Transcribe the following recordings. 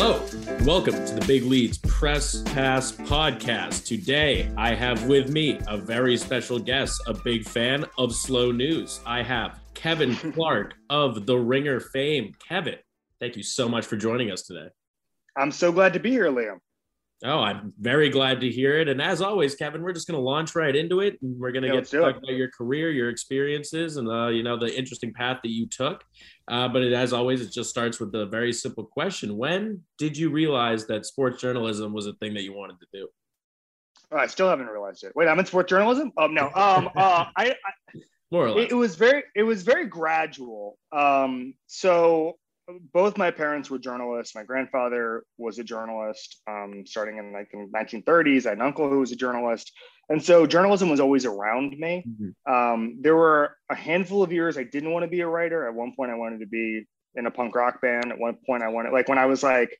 Hello, welcome to the Big Leads Press Pass podcast. Today, I have with me a very special guest, a big fan of slow news. I have Kevin Clark of The Ringer fame. Kevin, thank you so much for joining us today. I'm so glad to be here, Liam. Oh, I'm very glad to hear it. And as always, Kevin, we're just going to launch right into it. And we're going to Yeah, get to talk about your career, your experiences, and uh, you know the interesting path that you took. Uh, but it, as always, it just starts with a very simple question: When did you realize that sports journalism was a thing that you wanted to do? Oh, I still haven't realized it. Wait, I'm in sports journalism. Oh no. Um. Uh. I. More or less. it, it was very. It was very gradual. Um. So both my parents were journalists. My grandfather was a journalist. Um. Starting in like the 1930s, I had an uncle who was a journalist, and so journalism was always around me. Mhm. Um. There were a handful of years I didn't want to be a writer. At one point, I wanted to be in a punk rock band. At one point, I wanted like when I was like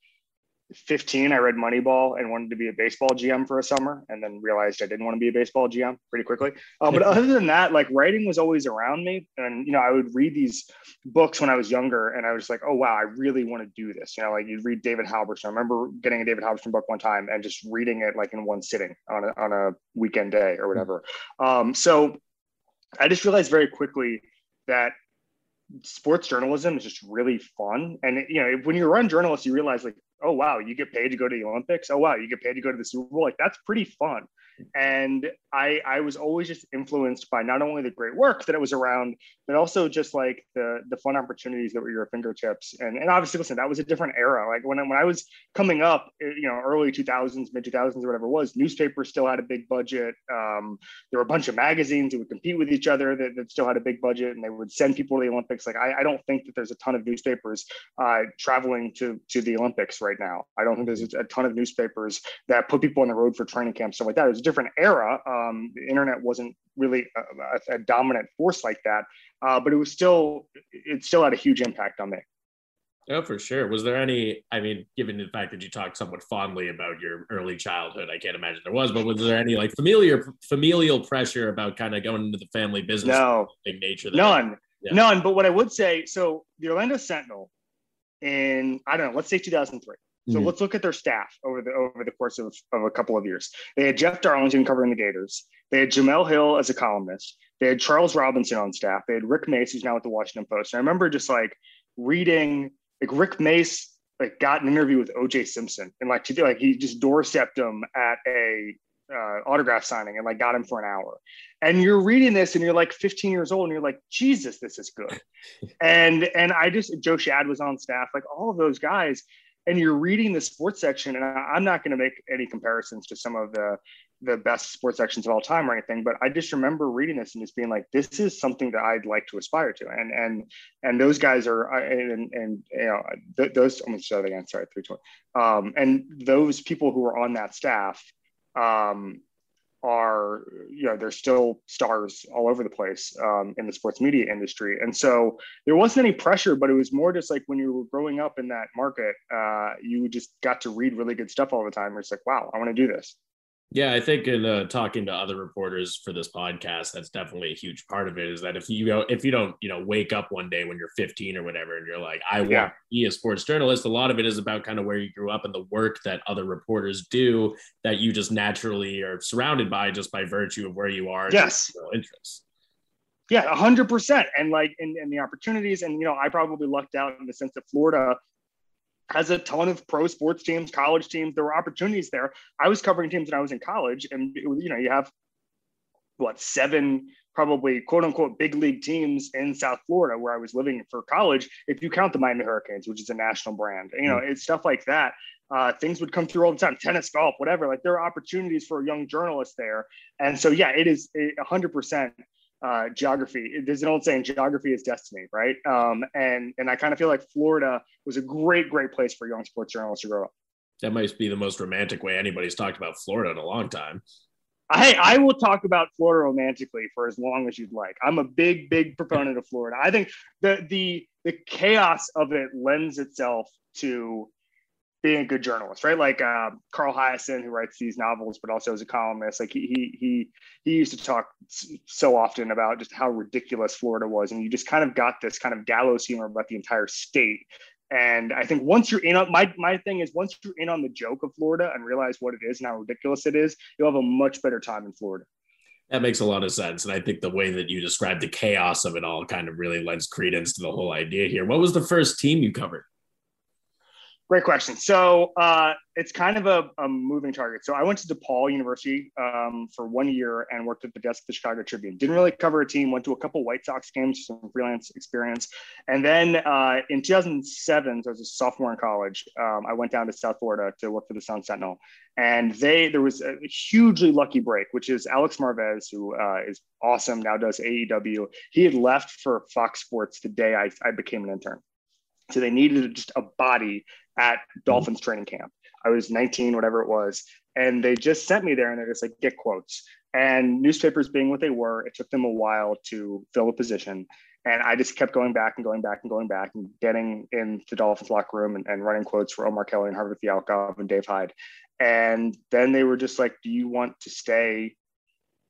15, I read Moneyball and wanted to be a baseball GM for a summer, and then realized I didn't want to be a baseball GM pretty quickly. Uh, but other than that, like writing was always around me, and you know, I would read these books when I was younger, and I was like, oh wow, I really want to do this. You know, like you'd read David Halberstam. I remember getting a David Halberstam book one time and just reading it like in one sitting on a, on a weekend day or whatever. Um, so I just realized very quickly that sports journalism is just really fun. And you know, when you're a journalist, you realize like, oh wow, you get paid to go to the Olympics. Oh wow, you get paid to go to the Super Bowl. Like that's pretty fun. And I I was always just influenced by not only the great work that it was around, but also just like the the fun opportunities that were your fingertips. And and obviously, listen, that was a different era. Like when I- when I was coming up, eh, you know, early 2000s, mid 2000s, or whatever it was, newspapers still had a big budget. Um, there were a bunch of magazines that would compete with each other that, that still had a big budget and they would send people to the Olympics. Like I, I don't think that there's a ton of newspapers uh, traveling to, to the Olympics right now. I don't think there's a ton of newspapers that put people on the road for training camps, stuff like that. It was different era. Um, the internet wasn't really a, a, dominant force like that, uh, but it was still, it still had a huge impact on me. Oh, for sure. Was there any? I mean, given the fact that you talked somewhat fondly about your early childhood, I can't imagine there was. But was there any like familiar familial pressure about kind of going into the family business? No, big nature. That, None, Yeah. none. But what I would say, so the Orlando Sentinel, in I don't know, let's say 2003. So Mhm. let's look at their staff over the over the course of, of a couple of years. They had Jeff Darlington covering the Gators. They had Jemele Hill as a columnist. They had Charles Robinson on staff. They had Rick Maese, who's now at the Washington Post. And I remember just like reading, like Rick Maese like got an interview with OJ Simpson and like to do like he just doorstepped him at a uh, autograph signing and like got him for an hour. And you're reading this and you're like 15 years old and you're like, Jesus, this is good. and and I just Joe Schad was on staff, like all of those guys. And you're reading the sports section, and I- I'm not going to make any comparisons to some of the the best sports sections of all time or anything, but I just remember reading this and just being like, this is something that I'd like to aspire to. And and and those guys are and and you know th- those. I'm going to that again. Sorry, three twenty. Um, and those people who are on that staff um, are you know they're still stars all over the place um, in the sports media industry. And so there wasn't any pressure but it was more just like when you were growing up in that market uh, you just got to read really good stuff all the time. You're like wow i want to do this Yeah, I think in uh, talking to other reporters for this podcast, that's definitely a huge part of it. Is that if you go, if you don't, you know, wake up one day when you're 15 or whatever, and you're like, I want Yeah. to be a sports journalist. A lot of it is about kind of where you grew up and the work that other reporters do that you just naturally are surrounded by just by virtue of where you are. Yes. interests. Yeah, a hundred percent. And like, and, and the opportunities, and you know, I probably lucked out in the sense that Florida has a ton of pro sports teams, college teams. There were opportunities there. I was covering teams when I was in college, and you know, you have what seven probably quote unquote big league teams in South Florida where I was living for college. If you count the Miami Hurricanes, which is a national brand, you know, it's stuff like that. Uh, things would come through all the time, tennis, golf, whatever. Like there are opportunities for a young journalist there, and so yeah, it is a hundred percent uh, geography. There's an old saying, geography is destiny, right? Um, and and I kind of feel like Florida was a great, great place for young sports journalists to grow up. That might be the most romantic way anybody's talked about Florida in a long time. I, I will talk about Florida romantically for as long as you'd like. I'm a big, big proponent of Florida. I think the the the chaos of it lends itself to being a good journalist, right? Like um, Carl Hiaasen, who writes these novels, but also as a columnist. Like he he he he used to talk so often about just how ridiculous Florida was, and you just kind of got this kind of gallows humor about the entire state. And I think once you're in on my my thing is once you're in on the joke of Florida and realize what it is and how ridiculous it is, you'll have a much better time in Florida. That makes a lot of sense. And I think the way that you described the chaos of it all kind of really lends credence to the whole idea here. What was the first team you covered? Great question. So uh, it's kind of a, a, moving target. So I went to DePaul University um, for one year and worked at the desk of the Chicago Tribune. Didn't really cover a team. Went to a couple White Sox games, some freelance experience, and then uh, in 2007, so I was a sophomore in college. Um, I went down to South Florida to work for the Sun Sentinel, and they there was a hugely lucky break, which is Alex Marvez, who uh, is awesome now does AEW. He had left for Fox Sports the day I, I became an intern. So they needed just a body at mm-hmm. Dolphins training camp. I was 19, whatever it was. And they just sent me there and they're just like, get quotes. And newspapers being what they were, it took them a while to fill a position. And I just kept going back and going back and going back and getting in the Dolphins locker room and, and running quotes for Omar Kelly and Harvey Fialkov and Dave Hyde. And then they were just like, do you want to stay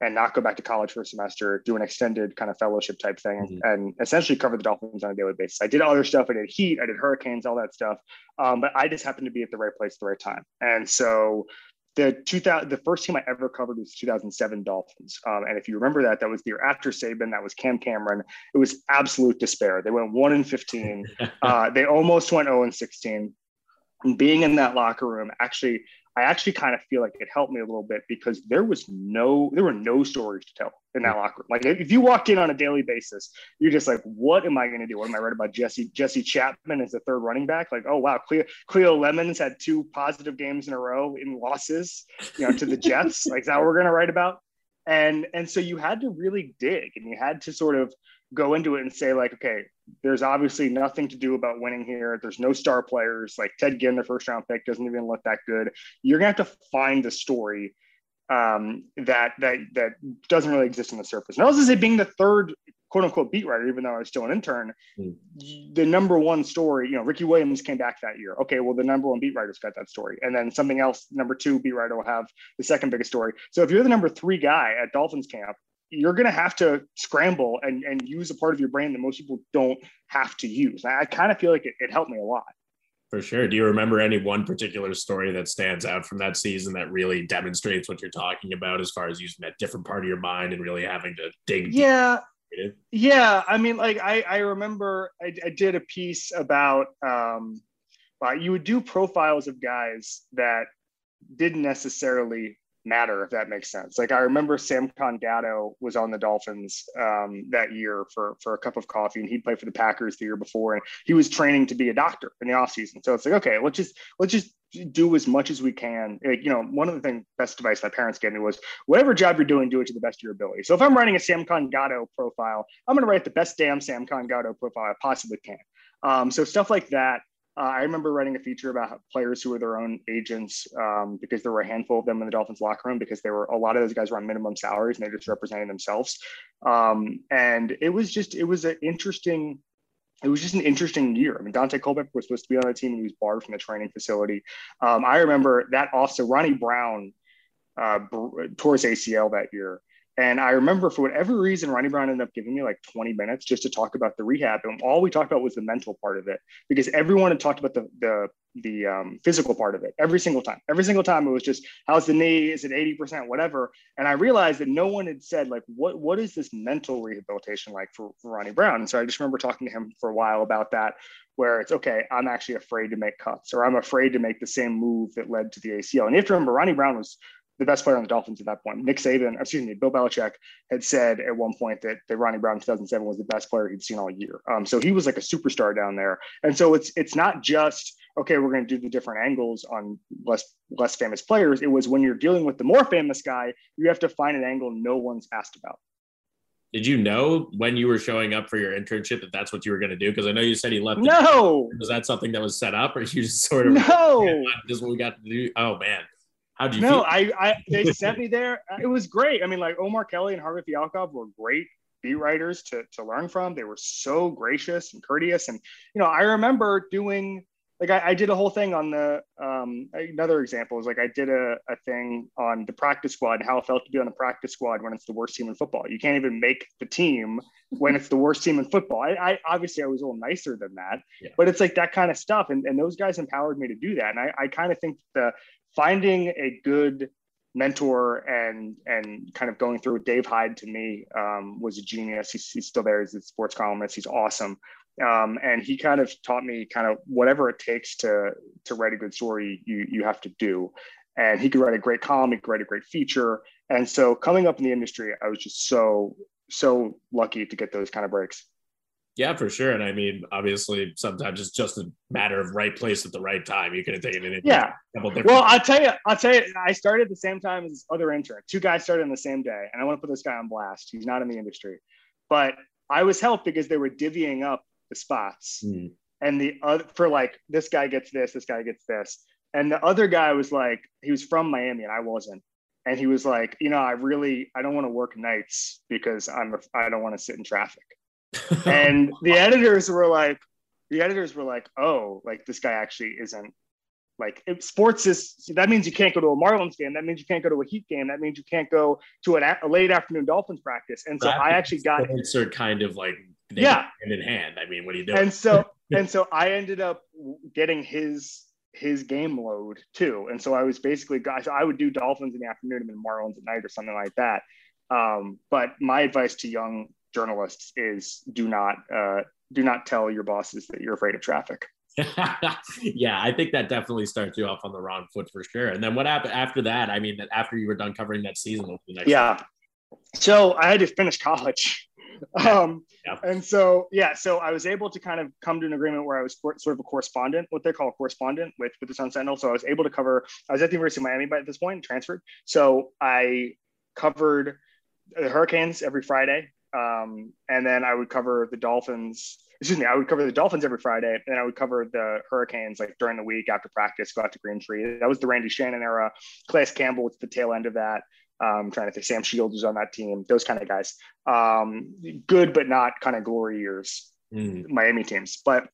and not go back to college for a semester, do an extended kind of fellowship type thing, mm-hmm. and essentially cover the Dolphins on a daily basis. I did other stuff. I did Heat, I did Hurricanes, all that stuff. Um, but I just happened to be at the right place at the right time. And so the 2000, the first team I ever covered was 2007 Dolphins. Um, and if you remember that, that was the year after Saban. That was Cam Cameron. It was absolute despair. They went one and 15. uh, they almost went 0 and 16. And being in that locker room actually I actually kind of feel like it helped me a little bit because there was no, there were no stories to tell in that hmm. locker room. Like if you walked in on a daily basis, you're just like, what am I going to do? What am I right about Jesse Jesse Chatman as the third running back? Like, oh wow, Cleo, Cleo Lemons had two positive games in a row in losses, you know, to the Jets. like is that what we're going to write about? And and so you had to really dig, and you had to sort of go into it and say like, okay, there's obviously nothing to do about winning here. There's no star players. Like Ted Ginn, the first round pick, doesn't even look that good. You're gonna have to find the story um, that that that doesn't really exist on the surface. And I was say being the third quote unquote beat writer, even though I was still an intern, mm. the number one story, you know, Ricky Williams came back that year. Okay, well, the number one beat writer's got that story. And then something else, number two beat writer will have the second biggest story. So if you're the number three guy at Dolphins camp, you're going to have to scramble and, and use a part of your brain that most people don't have to use. I, I kind of feel like it, it helped me a lot. For sure. Do you remember any one particular story that stands out from that season that really demonstrates what you're talking about as far as using that different part of your mind and really having to dig? Yeah. Yeah. I mean, like I, I remember I, I did a piece about um, you would do profiles of guys that didn't necessarily matter if that makes sense. Like I remember Samkon Gado was on the Dolphins um, that year for for a cup of coffee, and he played for the Packers the year before, and he was training to be a doctor in the offseason. So it's like, okay, let's just let's just do as much as we can. Like, you know, one of the things best advice my parents gave me was whatever job you're doing, do it to the best of your ability. So if I'm writing a Samkon Gado profile, I'm going to write the best damn Samkon Gado profile I possibly can. Um, so stuff like that uh, I remember writing a feature about players who were their own agents um, because there were a handful of them in the Dolphins locker room because there were a lot of those guys were on minimum salaries and they're just representing themselves. Um, and it was just, it was an interesting, it was just an interesting year. I mean, Daunte Culpepper was supposed to be on the team and he was barred from the training facility. Um, I remember that also Ronnie Brown uh, his ACL that year. And I remember for whatever reason, Ronnie Brown ended up giving me like 20 minutes just to talk about the rehab. And all we talked about was the mental part of it because everyone had talked about the, the, the um, physical part of it every single time. Every single time it was just, how's the knee? Is it 80%? Whatever. And I realized that no one had said, like, what, what is this mental rehabilitation like for, for Ronnie Brown? And so I just remember talking to him for a while about that, where it's okay, I'm actually afraid to make cuts or I'm afraid to make the same move that led to the ACL. And you have to remember, Ronnie Brown was the best player on the Dolphins at that point. Nick Saban, excuse me, Bill Belichick had said at one point that, that Ronnie Brown in 2007 was the best player he'd seen all year. Um, so he was like a superstar down there. And so it's it's not just okay, we're going to do the different angles on less less famous players. It was when you're dealing with the more famous guy, you have to find an angle no one's asked about. Did you know when you were showing up for your internship that that's what you were going to do? Because I know you said he left. No. Was that something that was set up, or you just sort of no? This is what we got to do. Oh man. How do you? No, feel? I, I they sent me there. It was great. I mean, like Omar Kelly and Harvey Fialkov were great beat writers to to learn from. They were so gracious and courteous, and you know, I remember doing like I, I, did a whole thing on the um, another example is like I did a, a thing on the practice squad, how it felt to be on the practice squad when it's the worst team in football. You can't even make the team when it's the worst team in football. I, I obviously I was a little nicer than that, yeah. but it's like that kind of stuff. And, and those guys empowered me to do that. And I, I kind of think the finding a good mentor and and kind of going through with Dave Hyde to me um, was a genius. He's, he's still there. He's a sports columnist. He's awesome. Um, and he kind of taught me kind of whatever it takes to to write a good story you you have to do. And he could write a great column he could write a great feature. And so coming up in the industry i was just so so lucky to get those kind of breaks. Yeah for sure. And i mean obviously sometimes it's just a matter of right place at the right time. You could have taken it yeah. well i'll tell you i'll tell you i started at the same time as other intern. Two guys started on the same day and i want to put this guy on blast. He's not in the industry. But i was helped because they were divvying up the spots. Mm. And the other for like this guy gets this, this guy gets this. And the other guy was like, he was from Miami and I wasn't. And he was like, you know, I really I don't want to work nights because I'm a, I don't want to sit in traffic. and the editors were like, the editors were like, oh, like this guy actually isn't like sports is that means you can't go to a Marlins game. That means you can't go to a Heat game. That means you can't go to an, a late afternoon Dolphins practice. And so I actually got are kind of like yeah hand in hand. I mean, what are you doing? And so and so I ended up getting his his game load too. And so I was basically guys. So I would do Dolphins in the afternoon and then Marlins at night or something like that. Um, but my advice to young journalists is do not uh, do not tell your bosses that you're afraid of traffic. yeah, I think that definitely starts you off on the wrong foot for sure. And then what happened after that? I mean, after you were done covering that season, yeah. So I had to finish college. Um, yeah. And so, yeah, so I was able to kind of come to an agreement where I was sort of a correspondent, what they call a correspondent with, with the Sun Sentinel. So I was able to cover, I was at the University of Miami by this point, transferred. So I covered the Hurricanes every Friday. Um, and then I would cover the Dolphins excuse me, I would cover the Dolphins every Friday, and I would cover the Hurricanes like during the week after practice, go out to Green Tree. That was the Randy Shannon era. Calais Campbell was the tail end of that. Um, trying to think, Sam Shields was on that team. Those kind of guys. Um, good, but not kind of glory years. Mm. Miami teams, but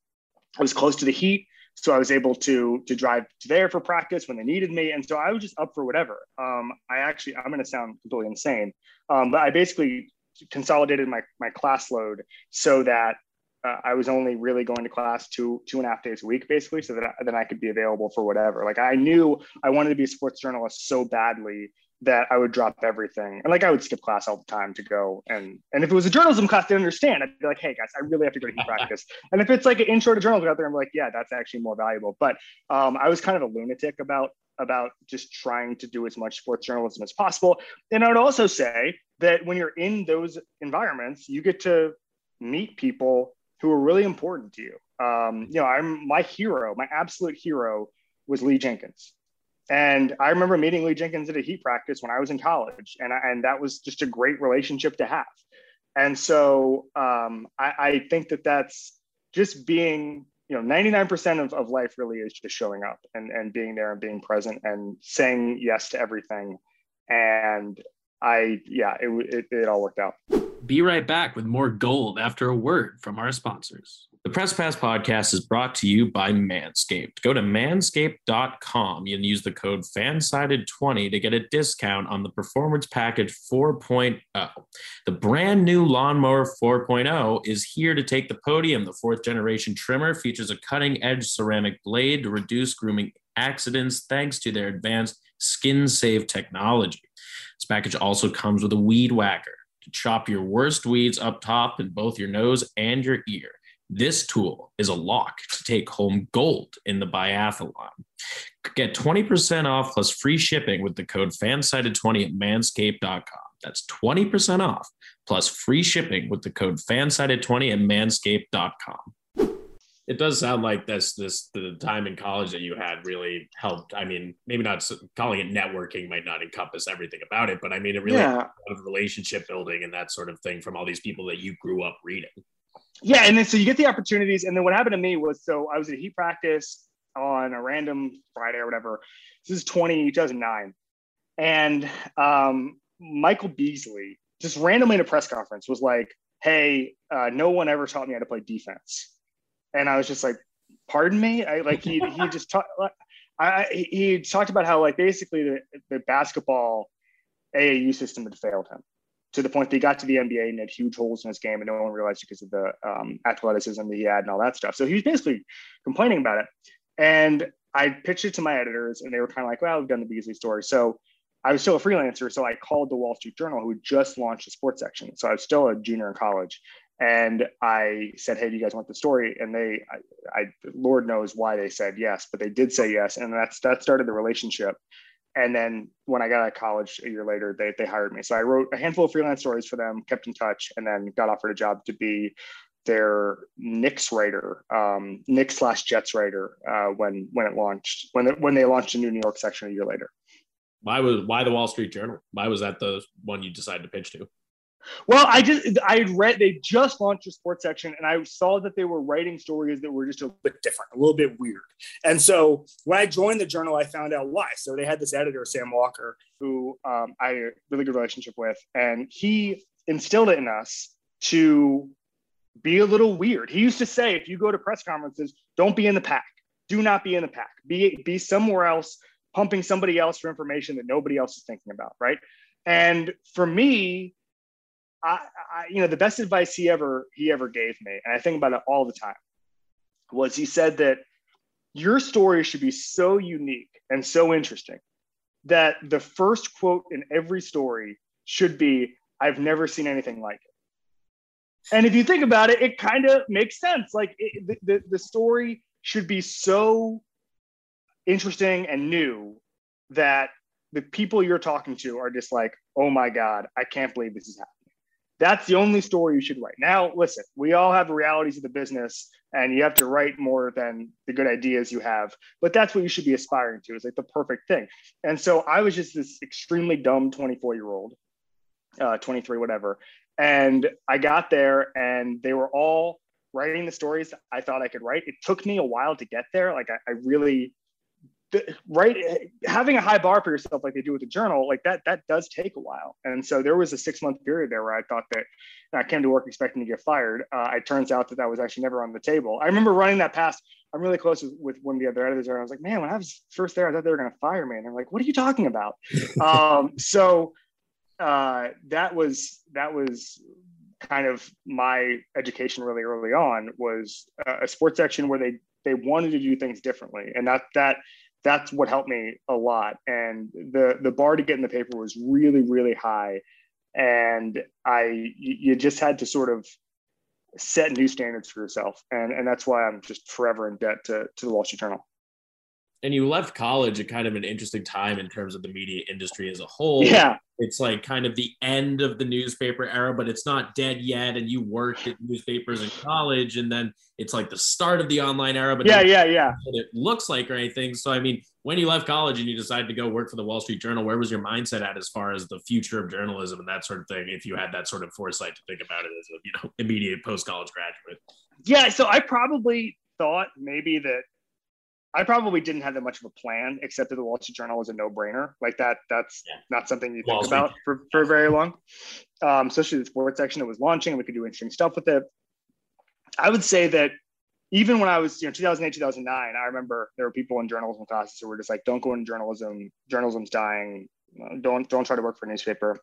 I was close to the Heat, so I was able to to drive to there for practice when they needed me, and so I was just up for whatever. Um, I actually, I'm going to sound completely insane, um, but I basically consolidated my my class load so that uh, I was only really going to class two two and a half days a week, basically, so that I, then I could be available for whatever. Like I knew I wanted to be a sports journalist so badly that I would drop everything, and like I would skip class all the time to go. And and if it was a journalism class, they understand. I'd be like, hey guys, I really have to go to heat practice. And if it's like an intro to journalism out there, I'm like, yeah, that's actually more valuable. But um, I was kind of a lunatic about about just trying to do as much sports journalism as possible. And I would also say that when you're in those environments, you get to meet people who were really important to you. Um, you know, I'm my hero, my absolute hero was Lee Jenkins. And I remember meeting Lee Jenkins at a heat practice when I was in college, and, I, and that was just a great relationship to have. And so um, I, I, think that that's just being, you know, 99% of, of life really is just showing up and, and being there and being present and saying yes to everything. And I, yeah, it, it, it all worked out. Be right back with more gold after a word from our sponsors. The Press Pass podcast is brought to you by Manscaped. Go to manscaped.com and use the code FANSIDED20 to get a discount on the Performance Package 4.0. The brand new Lawnmower 4.0 is here to take the podium. The fourth generation trimmer features a cutting edge ceramic blade to reduce grooming accidents thanks to their advanced skin safe technology. This package also comes with a weed whacker to chop your worst weeds up top in both your nose and your ear. This tool is a lock to take home gold in the biathlon. Get 20% off plus free shipping with the code FANSIDED20 at manscaped.com. That's 20% off plus free shipping with the code FANSIDED20 at manscaped.com it does sound like this this the time in college that you had really helped i mean maybe not calling it networking might not encompass everything about it but i mean it really yeah. of relationship building and that sort of thing from all these people that you grew up reading. Yeah and then so you get the opportunities and then what happened to me was so i was at heat practice on a random friday or whatever. This is 20 2009 and um, michael beasley just randomly in a press conference was like hey uh, no one ever taught me how to play defense and I was just like, pardon me. I like he he just talked. I he talked about how like basically the the basketball AAU system had failed him to the point that he got to the NBA and had huge holes in his game, and no one realized because of the um, athleticism that he had and all that stuff. So he was basically complaining about it. And I pitched it to my editors, and they were kind of like, "Well, we've done the Beasley story." So I was still a freelancer, so I called the Wall Street Journal, who just launched a sports section. So I was still a junior in college, and I said, "Hey, do you guys want the story?" And they, I, I, Lord knows why they said yes, but they did say yes, and that's that started the relationship. And then when I got out of college a year later, they they hired me. So I wrote a handful of freelance stories for them, kept in touch, and then got offered a job to be their Knicks writer, um, Knicks slash Jets writer uh, when when it launched when it, when they launched a new New York section a year later. Why was why the Wall Street Journal? Why was that the one you decided to pitch to? Well, I just I had read they just launched a sports section, and I saw that they were writing stories that were just a bit different, a little bit weird. And so when I joined the journal, I found out why. So they had this editor, Sam Walker, who um, I had a really good relationship with, and he instilled it in us to be a little weird. He used to say, if you go to press conferences, don't be in the pack. Do not be in the pack. Be be somewhere else, pumping somebody else for information that nobody else is thinking about, right? And for me, I, I, you know, the best advice he ever he ever gave me, and I think about it all the time, was he said that your story should be so unique and so interesting that the first quote in every story should be, "I've never seen anything like it." And if you think about it, it kind of makes sense. Like it, the, the the story should be so interesting and new that the people you're talking to are just like, "Oh my god, I can't believe this is happening." That's the only story you should write. Now, listen, we all have realities of the business and you have to write more than the good ideas you have, but that's what you should be aspiring to. It's like the perfect thing. And so I was just this extremely dumb 24 year old, uh, 23, whatever. And I got there and they were all writing the stories I thought I could write. It took me a while to get there. Like I, I really right having a high bar for yourself like they do with the journal like that that does take a while. And so there was a six month period there where i thought that i came to work expecting to get fired. Uh, it turns out that that was actually never on the table. I remember running that past i'm really close with, with one of the other editors there i was like man when i was first there i thought they were going to fire me. And they're like what are you talking about? Um, so uh, that was that was kind of my education really early on was a sports section where they they wanted to do things differently. And that that that's what helped me a lot. And the the bar to get in the paper was really really high, and I you just had to sort of set new standards for yourself, and and that's why I'm just forever in debt to to the Wall Street Journal. And you left college at kind of an interesting time in terms of the media industry as a whole. Yeah, it's like kind of the end of the newspaper era, but it's not dead yet. And you worked at newspapers in college, and then it's like the start of the online era. But yeah, yeah, yeah. it looks like or anything. So I mean, when you left college and you decided to go work for the Wall Street Journal, where was your mindset at as far as the future of journalism and that sort of thing? If you had that sort of foresight to think about it as a you know immediate post college graduate. Yeah, so I probably thought maybe that I probably didn't have that much of a plan, except that the Wall Street Journal was a no-brainer. Like that, that's yeah. not something you think about for, for very long. Um, especially the sports section that was launching, and we could do interesting stuff with it. I would say that even when I was, you know, 2008, 2009, I remember there were people in journalism classes who were just like, "Don't go into journalism. Journalism's dying. Don't don't try to work for a newspaper."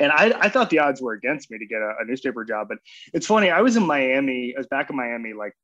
And I, I thought the odds were against me to get a, a newspaper job. But it's funny. I was in Miami. I was back in Miami like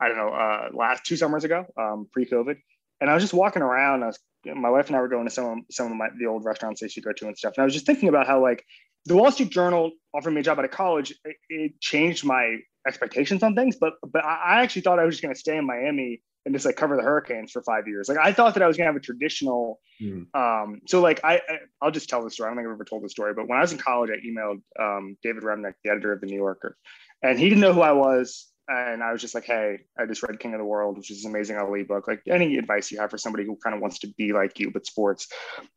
I don't know, uh, last two summers ago, um, pre-COVID, and I was just walking around. I was, my wife and I were going to some of, some of my, the old restaurants they used to go to and stuff. And I was just thinking about how like the Wall Street Journal offered me a job out of college. It, it changed my expectations on things, but but I actually thought I was just going to stay in Miami and just like cover the hurricanes for five years. Like I thought that I was gonna have a traditional. Mm. Um, so like I, I will just tell the story. I don't think I've ever told the story, but when I was in college, I emailed um, David Remnick, the editor of the New Yorker, and he didn't know who I was and I was just like, hey, uh, I just read King of the World, which is an amazing Ali book. Like any advice you have for somebody who kind of wants to be like you, but sports.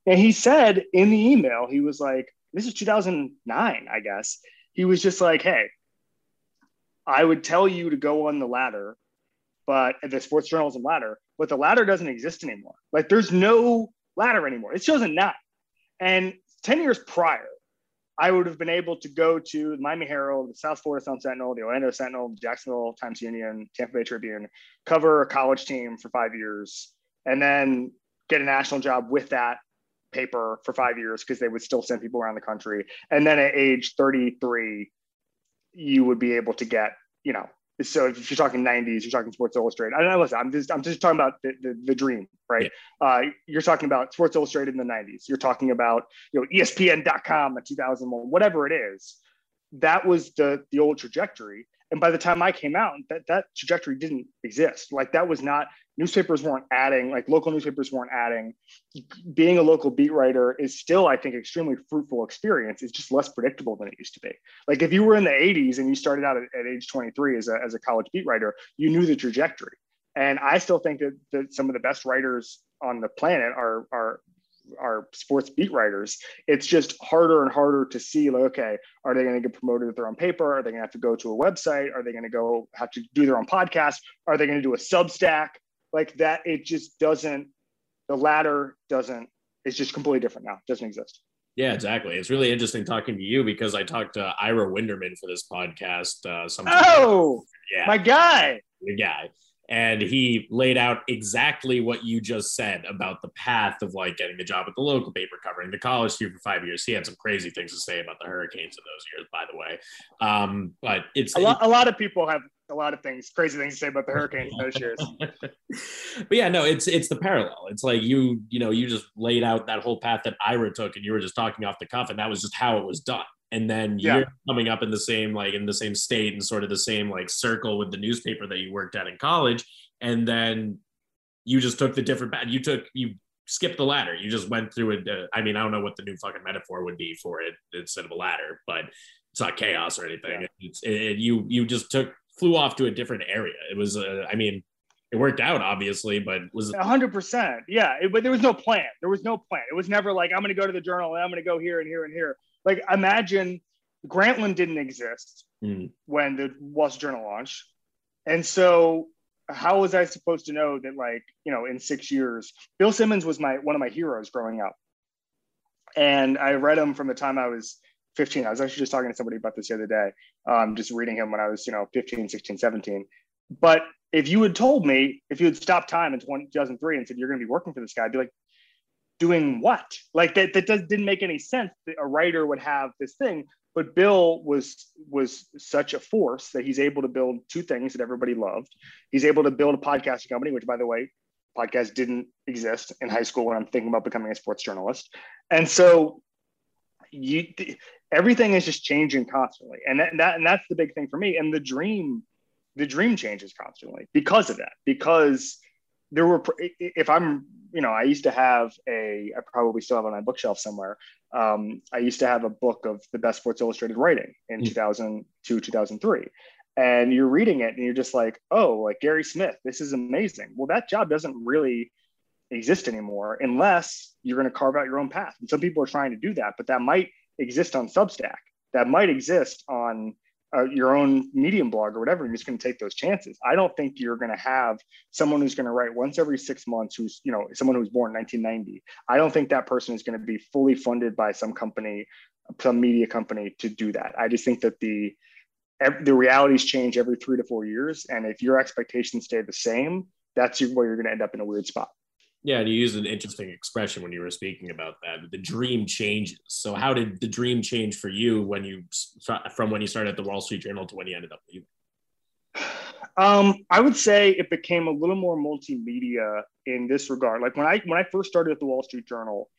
And he said in the email, he was like, this is 2009, I guess. He was just like, hey, I would tell you to go on the ladder, but the sports journalism ladder, but the ladder doesn't exist anymore. Like there's no ladder anymore. It's 2009. And 10 years prior, I would have been able to go to the Miami Herald, the South Florida Sun Sentinel, the Orlando Sentinel, Jacksonville Times Union, Tampa Bay Tribune, cover a college team for five years, and then get a national job with that paper for five years because they would still send people around the country. And then at age 33, you would be able to get, you know, so if you're talking 90s, you're talking Sports Illustrated. I don't know. Listen, I'm just I'm just talking about the, the, the dream, right? Yeah. Uh, you're talking about Sports Illustrated in the 90s. You're talking about you know ESPN.com in 2001, whatever it is. That was the the old trajectory. And by the time I came out, that that trajectory didn't exist. Like that was not newspapers weren't adding, like local newspapers weren't adding. Being a local beat writer is still, I think, extremely fruitful experience. It's just less predictable than it used to be. Like if you were in the 80s and you started out at, at age 23 as a, as a college beat writer, you knew the trajectory. And I still think that, that some of the best writers on the planet are, are are sports beat writers. It's just harder and harder to see like, okay, are they going to get promoted with their own paper? Are they going to have to go to a website? Are they going to go have to do their own podcast? Are they going to do a Substack? Like that it just doesn't the ladder doesn't it's just completely different now. It doesn't exist. Yeah exactly. It's really interesting talking to you because i talked to ira winderman for this podcast uh oh yeah. my guy. The guy. And he laid out exactly what you just said about the path of like getting a job at the local paper covering the college here for five years. He had some crazy things to say about the hurricanes in those years by the way. Um, but it's a lot, a lot of people have a lot of things, crazy things to say about the Hurricanes those years. but yeah, no, it's it's the parallel. It's like you, you know, you just laid out that whole path that Ira took, and you were just talking off the cuff, and that was just how it was done. And then yeah. you're coming up in the same, like in the same state and sort of the same like circle with the newspaper that you worked at in college, and then you just took the different path. You took you skipped the ladder. You just went through it. Uh, I mean, I don't know what the new fucking metaphor would be for it instead of a ladder, but it's not chaos or anything. Yeah. It's it, you you just took flew off to a different area. It was, uh, I mean, it worked out obviously, but was hundred percent. Yeah. It, but there was no plan. There was no plan. It was never like, I'm going to go to the journal and I'm going to go here and here and here. Like imagine Grantland didn't exist mm. when the Wall Street Journal launched. And so how was I supposed to know that like, you know, in six years, Bill Simmons was my, one of my heroes growing up. And I read him from the time I was 15. I was actually just talking to somebody about this the other day, um, just reading him when I was, you know, 15, 16, 17. But if you had told me, if you had stopped time in 2003 and said, you're going to be working for this guy, I'd be like, doing what? Like that, that does, didn't make any sense that a writer would have this thing. But Bill was was such a force that he's able to build two things that everybody loved. He's able to build a podcasting company, which by the way, podcast didn't exist in high school when I'm thinking about becoming a sports journalist. And so you everything is just changing constantly. And that, and that and that's the big thing for me. And the dream the dream changes constantly because of that because there were if i'm you know i used to have a i probably still have on my bookshelf somewhere. Um, i used to have a book of the best sports illustrated writing in mm-hmm. 2002 2003 and you're reading it and you're just like oh like gary smith this is amazing. Well that job doesn't really exist anymore unless you're going to carve out your own path. And some people are trying to do that, but that might exist on Substack. That might exist on uh, your own Medium blog or whatever. You're just going to take those chances. I don't think you're going to have someone who's going to write once every six months, who's you know someone who's born 1990. I don't think that person is going to be fully funded by some company, some media company to do that. I just think that the the realities change every three to four years, and if your expectations stay the same, that's where you're going to end up in a weird spot. Yeah, and you used an interesting expression when you were speaking about that. The dream changes. So, how did the dream change for you when you from when you started at the Wall Street Journal to when you ended up leaving? Um, I would say it became a little more multimedia in this regard. Like when I when I first started at the Wall Street Journal,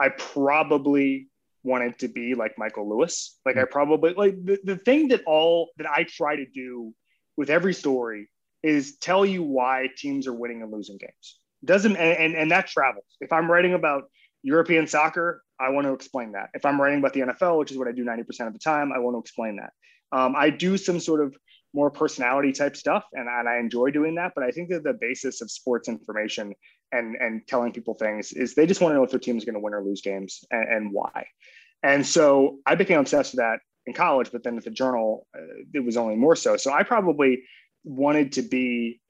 I probably wanted to be like Michael Lewis. Like I mm-hmm. probably like the, the thing that all that I try to do with every story is tell you why teams are winning and losing games doesn't and, and, and that travels. If i'm writing about european soccer i want to explain that. If i'm writing about the nfl which is what i do 90% of the time i want to explain that. Um, i do some sort of more personality type stuff and, and i enjoy doing that but i think that the basis of sports information and and telling people things is they just want to know if their team is going to win or lose games and, and, why. And so i became obsessed with that in college but then at the journal uh, it was only more so. So i probably wanted to be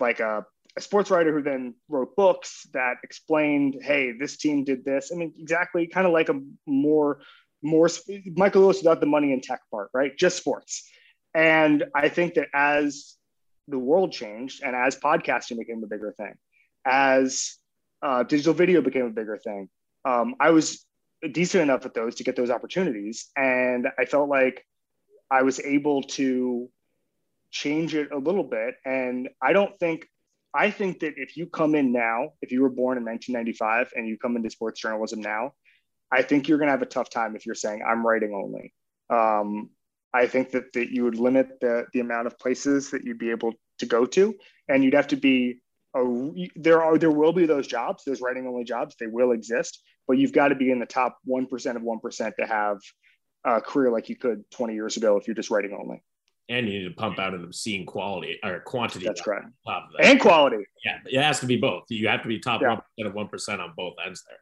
like a a sports writer who then wrote books that explained, hey, this team did this. I mean, exactly kind of like a more more Michael Lewis without the money and tech part, right? Just sports. And I think that as the world changed and as podcasting became a bigger thing, as uh, digital video became a bigger thing, um, I was decent enough at those to get those opportunities. And I felt like I was able to change it a little bit. And I don't think, I think that if you come in now, if you were born in 1995 and you come into sports journalism now, I think you're going to have a tough time if you're saying I'm writing only. Um, I think that, that you would limit the, the amount of places that you'd be able to go to, and you'd have to be a, there are there will be those jobs, those writing only jobs, they will exist, but you've got to be in the top one percent of one percent to have a career like you could 20 years ago if you're just writing only. And you need to pump out an obscene quality or quantity. That's correct. That. And quality. Yeah, it has to be both. You have to be top one yeah. of one percent on both ends there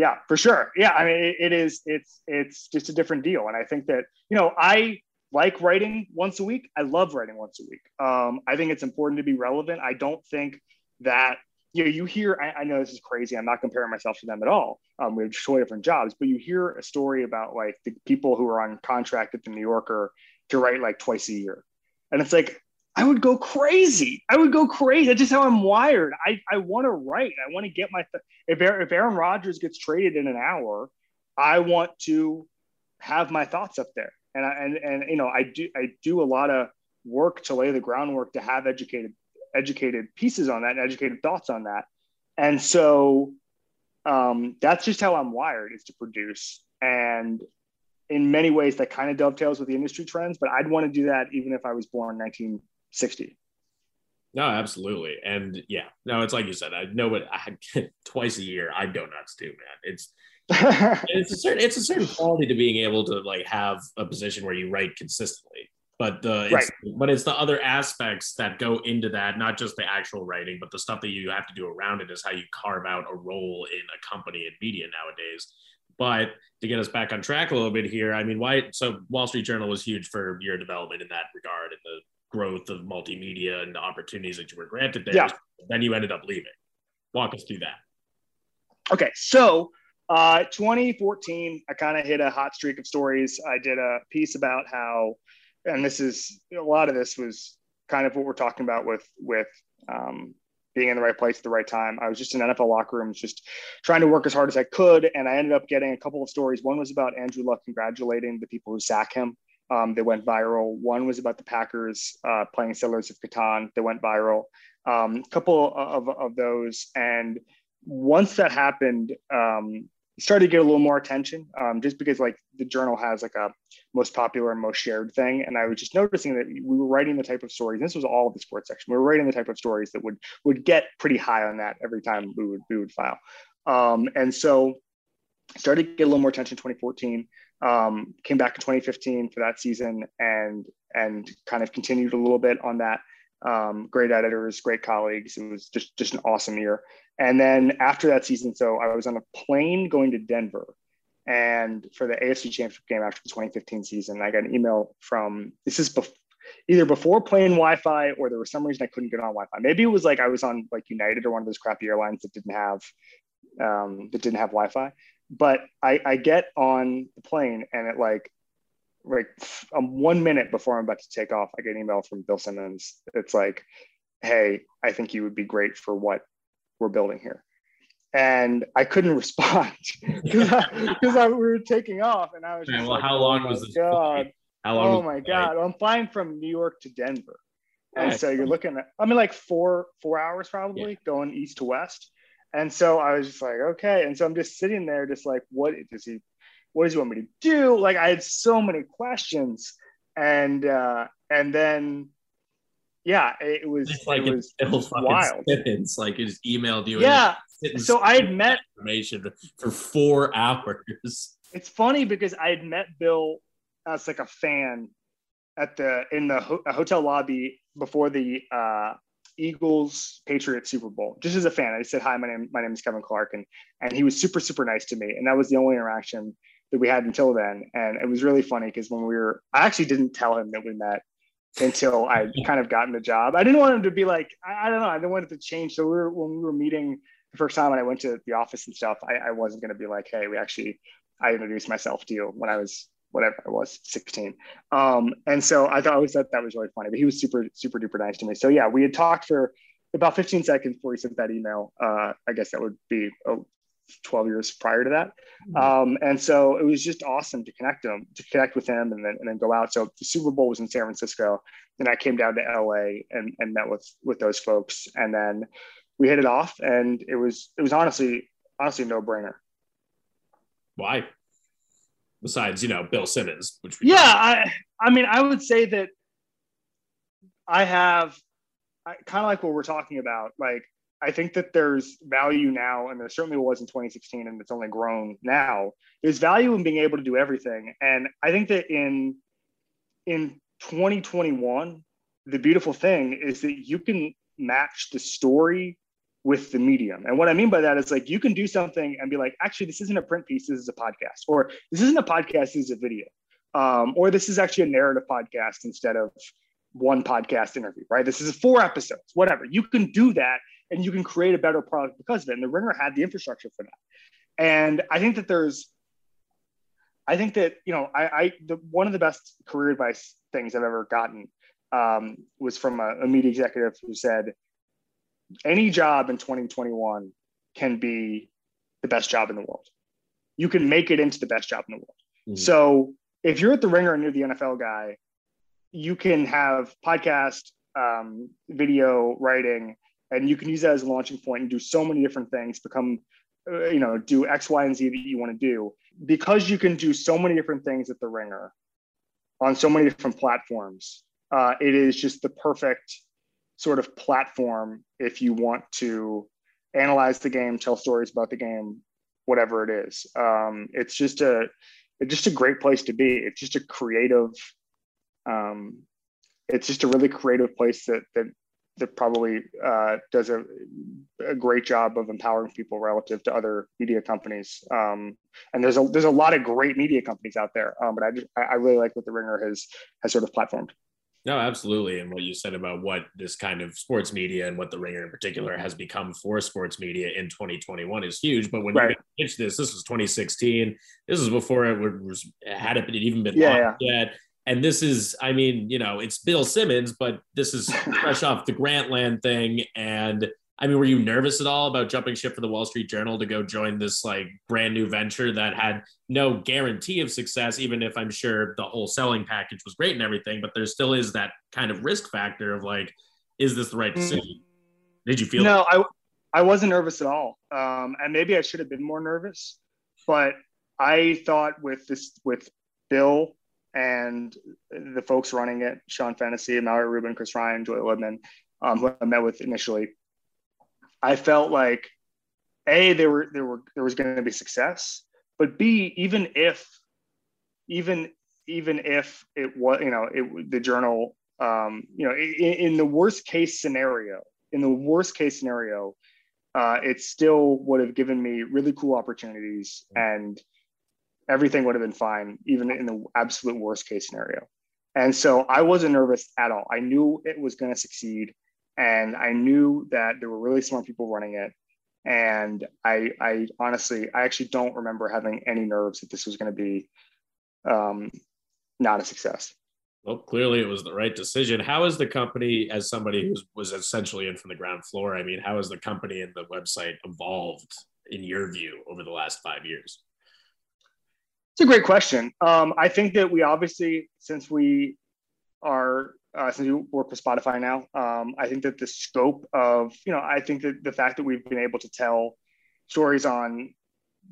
yeah for sure yeah i mean it, it is it's it's just a different deal and i think that you know i like writing once a week i love writing once a week um, i think it's important to be relevant i don't think that you know you hear I, I know this is crazy i'm not comparing myself to them at all um, we have totally different jobs but you hear a story about like the people who are on contract at the new yorker to write like twice a year and it's like I would go crazy. I would go crazy. That's just how I'm wired. I, I want to write. I want to get my th- if if Aaron Rodgers gets traded in an hour, I want to have my thoughts up there. And I, and and you know I do I do a lot of work to lay the groundwork to have educated educated pieces on that and educated thoughts on that. And so um, that's just how I'm wired is to produce. And in many ways, that kind of dovetails with the industry trends. But I'd want to do that even if I was born 19 60. No, absolutely. And yeah, no, it's like you said, I know what I had twice a year I go nuts too, man. It's it's a certain it's a certain quality to being able to like have a position where you write consistently. But the it's, right. but it's the other aspects that go into that, not just the actual writing, but the stuff that you have to do around it is how you carve out a role in a company and media nowadays. But to get us back on track a little bit here, I mean, why? So Wall Street Journal was huge for your development in that regard, and the growth of multimedia and the opportunities that you were granted there. Yeah. Then you ended up leaving. Walk us through that. Okay, so uh, 2014, I kind of hit a hot streak of stories. I did a piece about how, and this is a lot of this was kind of what we're talking about with with um, being in the right place at the right time. I was just in NFL locker rooms, just trying to work as hard as I could, and I ended up getting a couple of stories. One was about Andrew Luck congratulating the people who sack him um, that went viral. One was about the Packers uh, playing Settlers of Catan that went viral. A um, couple of, of those. And once that happened, um, started to get a little more attention um, just because like the journal has like a most popular and most shared thing. And I was just noticing that we were writing the type of stories. This was all of the sports section. We were writing the type of stories that would would get pretty high on that every time we would we would file. Um, and so started to get a little more attention in 2014 um, came back in 2015 for that season and and kind of continued a little bit on that. Um, great editors, great colleagues. It was just just an awesome year. And then after that season, so I was on a plane going to Denver, and for the AFC Championship game after the 2015 season, I got an email from this is bef- either before playing Wi-Fi or there was some reason I couldn't get on Wi-Fi. Maybe it was like I was on like United or one of those crappy airlines that didn't have um, that didn't have Wi-Fi but I, I get on the plane and it like like um, one minute before I'm about to take off, I get an email from Bill Simmons. It's like, hey, I think you would be great for what we're building here. And I couldn't respond because we were taking off, and I was. Well, like, how long oh was this? God. How long? Oh my God! I'm flying from New York to Denver, and so you're looking at. I mean, like four four hours probably yeah. going east to west. And so I was just like, okay. And so I'm just sitting there, just like, what does he, what does he want me to do? Like I had so many questions. And uh, and then yeah, it was it's like it was, it was wild. Sentence, like he just emailed you. Yeah. So I had met information for four hours. It's funny because I had met Bill as like a fan at the in the ho- hotel lobby before the uh, Eagles Patriots Super Bowl, just as a fan. I said, Hi, my name my name is Kevin Clark. And and he was super, super nice to me. And that was the only interaction that we had until then. And it was really funny because when we were I actually didn't tell him that we met until I kind of gotten the job. I didn't want him to be like, I, I, don't know, I didn't want it to change. So we were when we were meeting the first time and I went to the office and stuff, I, I wasn't gonna be like, hey, we actually I introduced myself to you when I was whatever I was 16. Um, and so I thought I always thought that was really funny, but he was super, super duper nice to me. So yeah, we had talked for about 15 seconds before he sent that email. Uh, I guess that would be oh, 12 years prior to that. Mm-hmm. Um, and so it was just awesome to connect him, to connect with him and then, and then go out. So the Super Bowl was in San Francisco. Then I came down to LA and, and met with, with those folks. And then we hit it off and it was, it was honestly, honestly no brainer. Why? Besides, you know, Bill Simmons, which yeah, I, I mean, I would say that I have kind of like what we're talking about. Like, I think that there's value now, and there certainly was in 2016, and it's only grown now. There's value in being able to do everything, and I think that in in 2021, the beautiful thing is that you can match the story with the medium. And what I mean by that is like you can do something and be like, actually, this isn't a print piece, this is a podcast, or this isn't a podcast, this is a video, um, or this is actually a narrative podcast instead of one podcast interview, right? This is four episodes, whatever. You can do that and you can create a better product because of it. And the Ringer had the infrastructure for that. And I think that there's, I think that you know, I, I the, one of the best career advice things I've ever gotten um, was from a, a media executive who said, any job in 2021 can be the best job in the world. You can make it into the best job in the world. Mm-hmm. So if you're at the Ringer and you're the NFL guy, you can have podcast, um, video, writing, and you can use that as a launching point and do so many different things. Become, uh, you know, do X, Y, and Z that you want to do because you can do so many different things at the Ringer on so many different platforms. Uh, it is just the perfect sort of platform if you want to analyze the game, tell stories about the game, whatever it is. Um, it's just a it's just a great place to be. It's just a creative. Um, it's just a really creative place that that that probably uh, does a, a, great job of empowering people relative to other media companies. Um, and there's a there's a lot of great media companies out there, um, but I just I really like what the Ringer has has sort of platformed. No, absolutely. And what you said about what this kind of sports media and what the Ringer in particular has become for sports media in 2021 is huge. But when right. you pitched this, this was 2016. This is before it was had it even been yeah, launched yeah. yet. And this is, I mean, you know, it's Bill Simmons, but this is fresh off the Grantland thing. And I mean, were you nervous at all about jumping ship for the Wall Street Journal to go join this like brand new venture that had no guarantee of success, even if I'm sure the whole selling package was great and everything, but there still is that kind of risk factor of like, is this the right mm. decision? Did you feel? No, I, I wasn't nervous at all. Um, and maybe I should have been more nervous, but I thought with this, with Bill and the folks running it, Sean Fennessey, Mallory Rubin, Chris Ryan, Joy Libman, um, who I met with initially, I felt like a there were there were there was going to be success, but b even if even even if it was you know it the journal um, you know in, in, the worst case scenario in the worst case scenario uh, it still would have given me really cool opportunities and everything would have been fine even in the absolute worst case scenario and so i wasn't nervous at all i knew it was going to succeed and I knew that there were really smart people running it. And I, I honestly, I actually don't remember having any nerves that this was going to be um, not a success. Well, clearly it was the right decision. How is the company, as somebody who was essentially in from the ground floor, I mean, how has the company and the website evolved in your view over the last five years? It's a great question. Um, I think that we obviously, since we are uh, since we work with Spotify now. Um, I think that the scope of, you know, I think that the fact that we've been able to tell stories on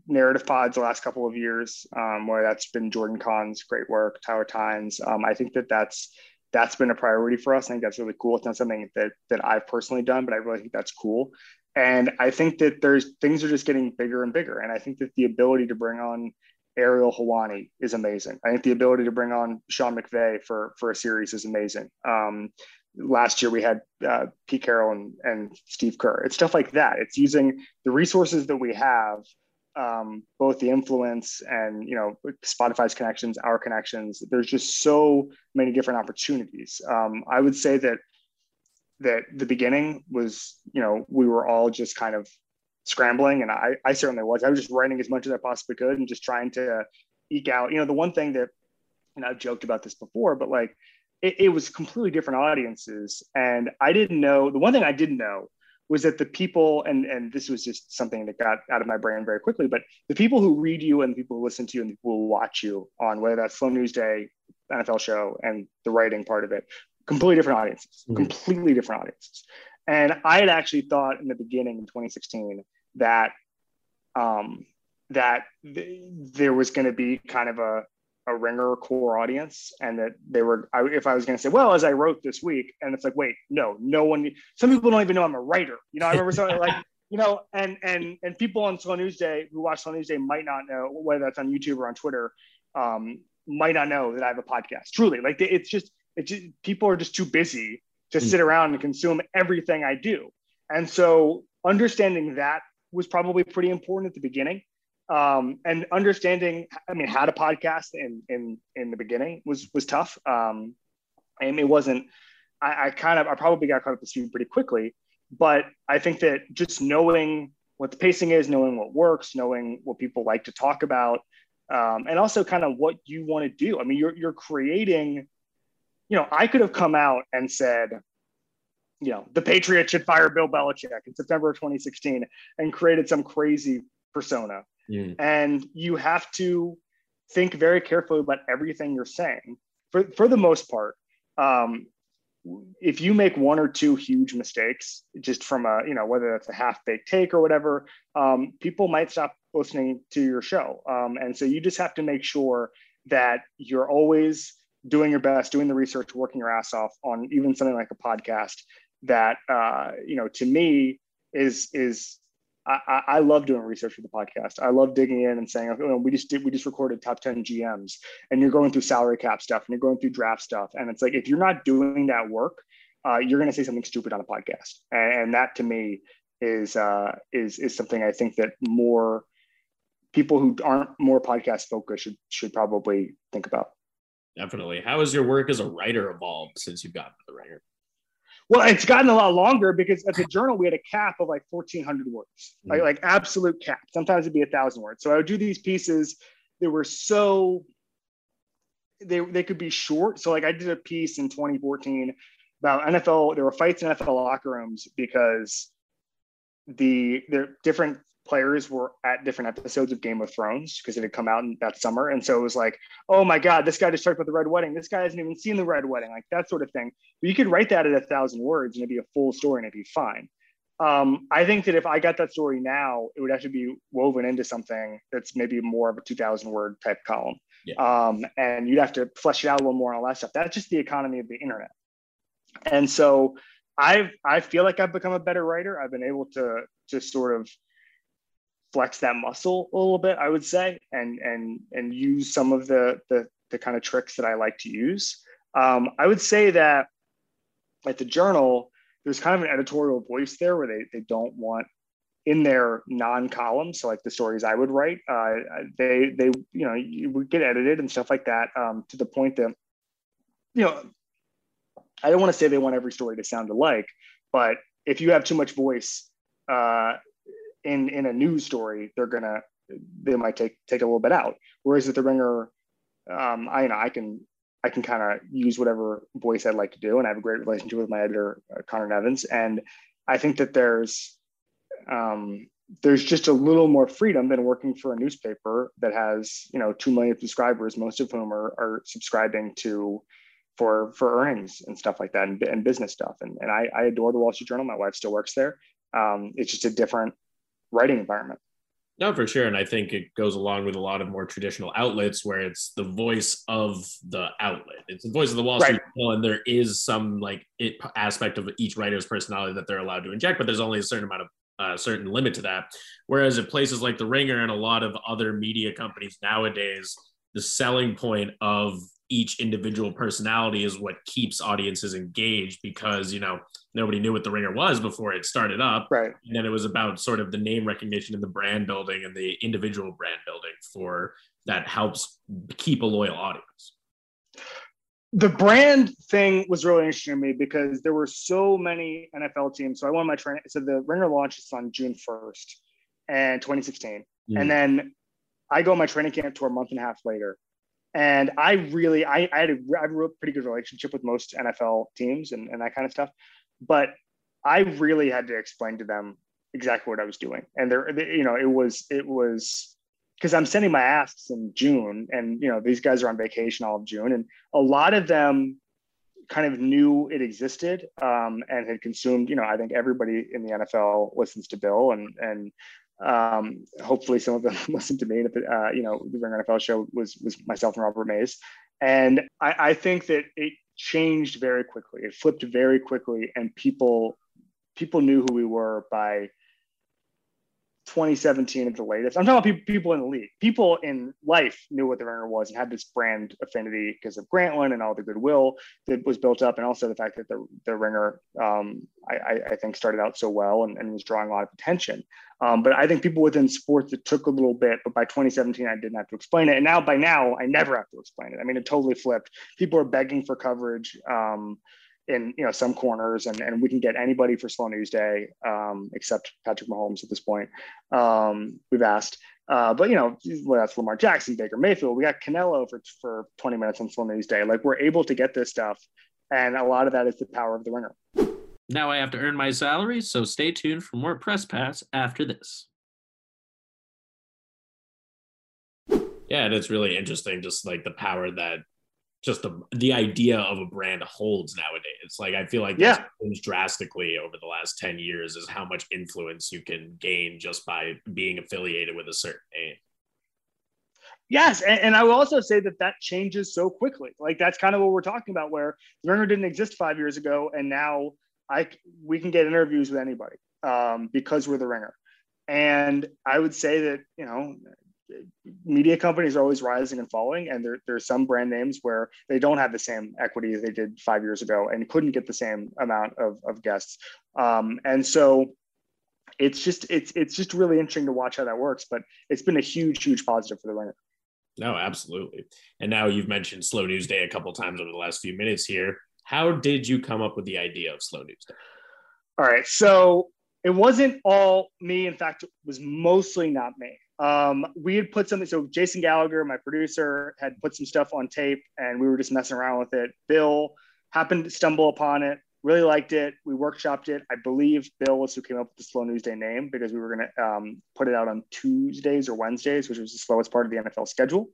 narrative pods the last couple of years, um, where that's been Jordan Conn's great work, Tyler Tynes. Um, I think that that's that's been a priority for us. I think that's really cool. It's not something that that I've personally done, but I really think that's cool. And I think that there's things are just getting bigger and bigger. And I think that the ability to bring on Ariel Helwani is amazing. I think the ability to bring on Sean McVay for for a series is amazing. Um, last year we had uh, Pete Carroll and, and Steve Kerr. It's stuff like that. It's using the resources that we have, um, both the influence and you know Spotify's connections, our connections. There's just so many different opportunities. Um, I would say that that the beginning was you know we were all just kind of scrambling, and I, I certainly was. I was just writing as much as I possibly could and just trying to eke out. You know, the one thing that, and I've joked about this before, but like it, it was completely different audiences, and I didn't know. The one thing I didn't know was that the people and and this was just something that got out of my brain very quickly but the people who read you and the people who listen to you and the people who watch you on whether that's slow news day nfl show and the writing part of it completely different audiences mm-hmm. completely different audiences and i had actually thought in the beginning in 2016 that um that th- there was going to be kind of a a ringer core audience and that they were I, if i was going to say well as i wrote this week and it's like wait no no one some people don't even know i'm a writer. You know i remember something like you know and and and people on slow news day who watch slow news day might not know whether that's on youtube or on twitter um, might not know that i have a podcast truly. Like it's just it's just, people are just too busy to sit around and consume everything i do. And so understanding that was probably pretty important at the beginning. Um, and understanding i mean how to podcast in in in the beginning was was tough. Um, and it wasn't I, I kind of i probably got caught up to speed pretty quickly but i think that just knowing what the pacing is knowing what works knowing what people like to talk about um, and also kind of what you want to do. I mean you're, you're creating you know i could have come out and said you know the patriots should fire bill belichick in september of 2016 and created some crazy persona Mm. And you have to think very carefully about everything you're saying. For, for the most part, um, if you make one or two huge mistakes, just from a, you know, whether that's a half baked take or whatever, um, people might stop listening to your show. Um, and so you just have to make sure that you're always doing your best, doing the research, working your ass off on even something like a podcast that, uh, you know, to me is, is I, I, love doing research for the podcast. I love digging in and saying, we just did, we just recorded top 10 GMs and you're going through salary cap stuff and you're going through draft stuff. And it's like, if you're not doing that work, uh, you're going to say something stupid on a podcast. And, and that to me is, uh, is, is something I think that more people who aren't more podcast focused should, should probably think about. Definitely. How has your work as a writer evolved since you've gotten to the Ringer? Well, it's gotten a lot longer because at the journal we had a cap of like 1,400 words, mm. like, like absolute cap. Sometimes it'd be a thousand words. So I would do these pieces They were so they they could be short. So like I did a piece in 2014 about NFL. There were fights in NFL locker rooms because the the different players were at different episodes of Game of Thrones because it had come out in that summer. And so it was like, oh my God, this guy just talked about the Red Wedding. This guy hasn't even seen the Red Wedding, like that sort of thing. But you could write that at a thousand words and it'd be a full story and it'd be fine. Um, I think that if I got that story now, it would actually be woven into something that's maybe more of a 2000 word type column. Yeah. Um, and you'd have to flesh it out a little more and all that stuff. That's just the economy of the internet. And so I've, I feel like I've become a better writer. I've been able to, to sort of flex that muscle a little bit, I would say, and and and use some of the the, the kind of tricks that I like to use. Um, I would say that at the journal, there's kind of an editorial voice there where they they don't want in their non-column, so like the stories I would write, uh, they they you know you would get edited and stuff like that um, to the point that you know I don't want to say they want every story to sound alike, but if you have too much voice, uh, in in a news story, they're gonna they might take take a little bit out. Whereas at the Ringer, um, I you know I can I can kind of use whatever voice I'd like to do, and I have a great relationship with my editor uh, Connor Nevins, and I think that there's um, there's just a little more freedom than working for a newspaper that has you know two million subscribers, most of whom are, are subscribing to for for earnings and stuff like that and, and business stuff. And, and I, I adore the Wall Street Journal. My wife still works there. Um, it's just a different writing environment. No, for sure. And I think it goes along with a lot of more traditional outlets where it's the voice of the outlet. It's the voice of the Wall Street. Journal, and there is some like it aspect of each writer's personality that they're allowed to inject, but there's only a certain amount of a uh, certain limit to that. Whereas at places like the Ringer and a lot of other media companies nowadays, the selling point of each individual personality is what keeps audiences engaged because you know nobody knew what the ringer was before it started up right and then it was about sort of the name recognition and the brand building and the individual brand building for that helps keep a loyal audience the brand thing was really interesting to me because there were so many NFL teams. So I won my training. So the Ringer launches on June 1st. and 2016. Mm. And then I go on my training camp tour a month and a half later. And I really, I, I had a, I had a pretty good relationship with most NFL teams and, and that kind of stuff. But I really had to explain to them exactly what I was doing. And there, you know, it was, it was, because I'm sending my asks in June, and you know these guys are on vacation all of June, and a lot of them kind of knew it existed um, and had consumed. You know, I think everybody in the NFL listens to Bill, and and um, hopefully some of them listen to me. Uh, you know, the Ring NFL show was was myself and Robert Mays, and I, I think that it changed very quickly. It flipped very quickly, and people people knew who we were by 2017 at the latest. I'm talking about people in the league. People in life knew what the Ringer was and had this brand affinity because of Grantland and all the goodwill that was built up, and also the fact that the the Ringer, um, I, I, think, started out so well and, and was drawing a lot of attention. Um, but I think people within sports it took a little bit, but by 2017 I didn't have to explain it, and now by now I never have to explain it. I mean, it totally flipped. People are begging for coverage. Um, in you know some corners, and, and we can get anybody for Slow News Day um, except Patrick Mahomes at this point. Um, we've asked, uh, but you know well, that's Lamar Jackson, Baker Mayfield. We got Canelo for for 20 minutes on Slow News Day. Like we're able to get this stuff, and a lot of that is the power of the Ringer. Now I have to earn my salary, so stay tuned for more press pass after this. Yeah, and it's really interesting, just like the power that just the the idea of a brand holds nowadays. Like I feel like yeah. changed drastically over the last 10 years is how much influence you can gain just by being affiliated with a certain name. Yes, and, and, I will also say that that changes so quickly. Like that's kind of what we're talking about, where the Ringer didn't exist five years ago, and now I we can get interviews with anybody um, because we're the Ringer. And I would say that you know media companies are always rising and falling and there, there's some brand names where they don't have the same equity as they did five years ago and couldn't get the same amount of, of guests. Um, and so it's just it's it's just really interesting to watch how that works but it's been a huge huge positive for the ringer no absolutely. And now you've mentioned slow news day a couple times over the last few minutes here. How did you come up with the idea of slow news day? All right so it wasn't all me. In fact it was mostly not me um, we had put something. So Jason Gallagher, my producer, had put some stuff on tape, and we were just messing around with it. Bill happened to stumble upon it, really liked it. We workshopped it. I believe Bill was who came up with the Slow News Day name because we were going to um, put it out on Tuesdays or Wednesdays, which was the slowest part of the NFL schedule.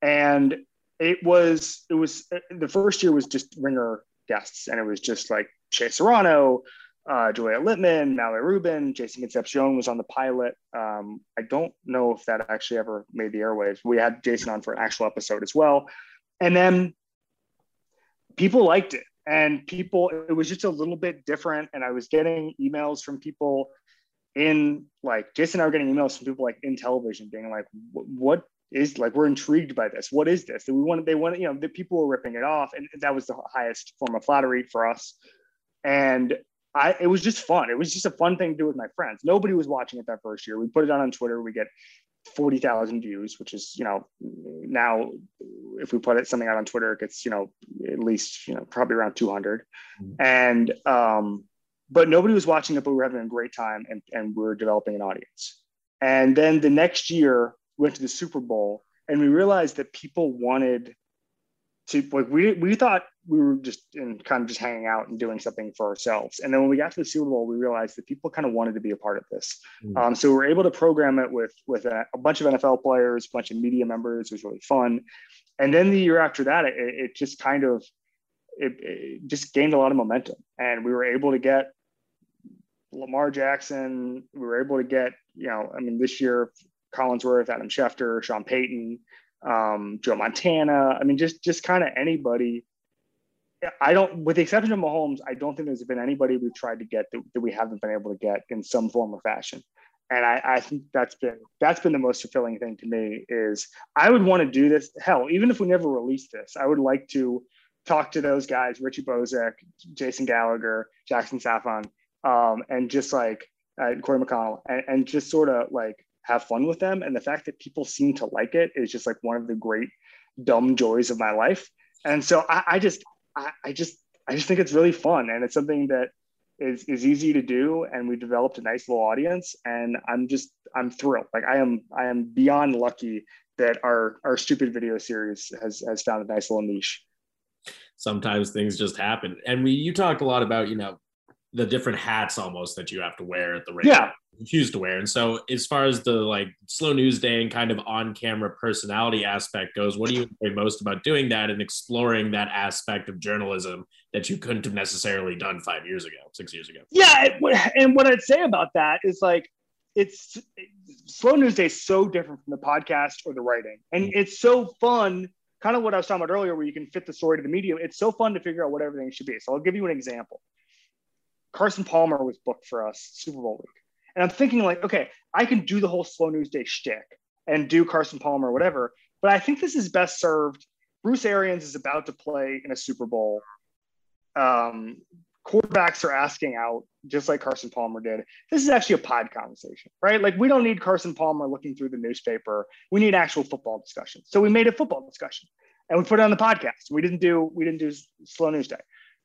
And it was it was the first year was just ringer guests, and it was just like Shea Serrano, uh, Juliet Litman, Mallory Rubin, Jason Concepcion was on the pilot. Um, I don't know if that actually ever made the airwaves. We had Jason on for an actual episode as well. And then people liked it. And people, it was just a little bit different. And I was getting emails from people in like Jason and I were getting emails from people like in television being like, what is like, we're intrigued by this. What is this? And we wanted, they wanted, you know, the people were ripping it off. And that was the highest form of flattery for us. And I, it was just fun. It was just a fun thing to do with my friends. Nobody was watching it that first year. We put it on on Twitter. We get 40,000 views, which is, you know, now if we put it something out on Twitter, it gets, you know, at least, you know, probably around 200. Mm-hmm. And, um, but nobody was watching it, but we were having a great time and, and we are developing an audience. And then the next year, we went to the Super Bowl and we realized that people wanted to like we we thought we were just in kind of just hanging out and doing something for ourselves. And then when we got to the Super Bowl, we realized that people kind of wanted to be a part of this. Mm-hmm. Um, so we were able to program it with with a, a, bunch of NFL players, a bunch of media members. It was really fun. And then the year after that, it, it just kind of it, it just gained a lot of momentum, and we were able to get Lamar Jackson. We were able to get you know, I mean, this year Collinsworth, Adam Schefter, Sean Payton um, Joe Montana. I mean, just just kind of anybody. I don't, with the exception of Mahomes, I don't think there's been anybody we've tried to get that, that we haven't been able to get in some form or fashion. And I, I think that's been that's been the most fulfilling thing to me is I would want to do this. Hell, even if we never release this, I would like to talk to those guys, Richie Bozek, Jason Gallagher, Jackson Safon, um, and just like uh, Corey McConnell, and, and just sort of like have fun with them. And the fact that people seem to like it is just like one of the great dumb joys of my life. And so I, I just, I, I, just, I just think it's really fun. And it's something that is, is easy to do. And we developed a nice little audience. And I'm just, I'm thrilled. Like I am I am beyond lucky that our our stupid video series has has found a nice little niche. Sometimes things just happen, and we you talked a lot about you know the different hats almost that you have to wear at the ring. Yeah. Choose to wear. And so as far as the like slow news day and kind of on camera personality aspect goes, what do you enjoy most about doing that and exploring that aspect of journalism that you couldn't have necessarily done five years ago, six years ago? Yeah. And what I'd say about that is like, it's slow news day is so different from the podcast or the writing. And mm-hmm. it's so fun, kind of what I was talking about earlier, where you can fit the story to the medium. It's so fun to figure out what everything should be. So I'll give you an example. Carson Palmer was booked for us Super Bowl week. And I'm thinking, like, okay, I can do the whole slow news day shtick and do Carson Palmer or whatever. But I think this is best served. Bruce Arians is about to play in a Super Bowl. Um, quarterbacks are asking out, just like Carson Palmer did. This is actually a pod conversation, right? Like, we don't need Carson Palmer looking through the newspaper. We need actual football discussion. So we made a football discussion and we put it on the podcast. We didn't do we didn't do slow news day.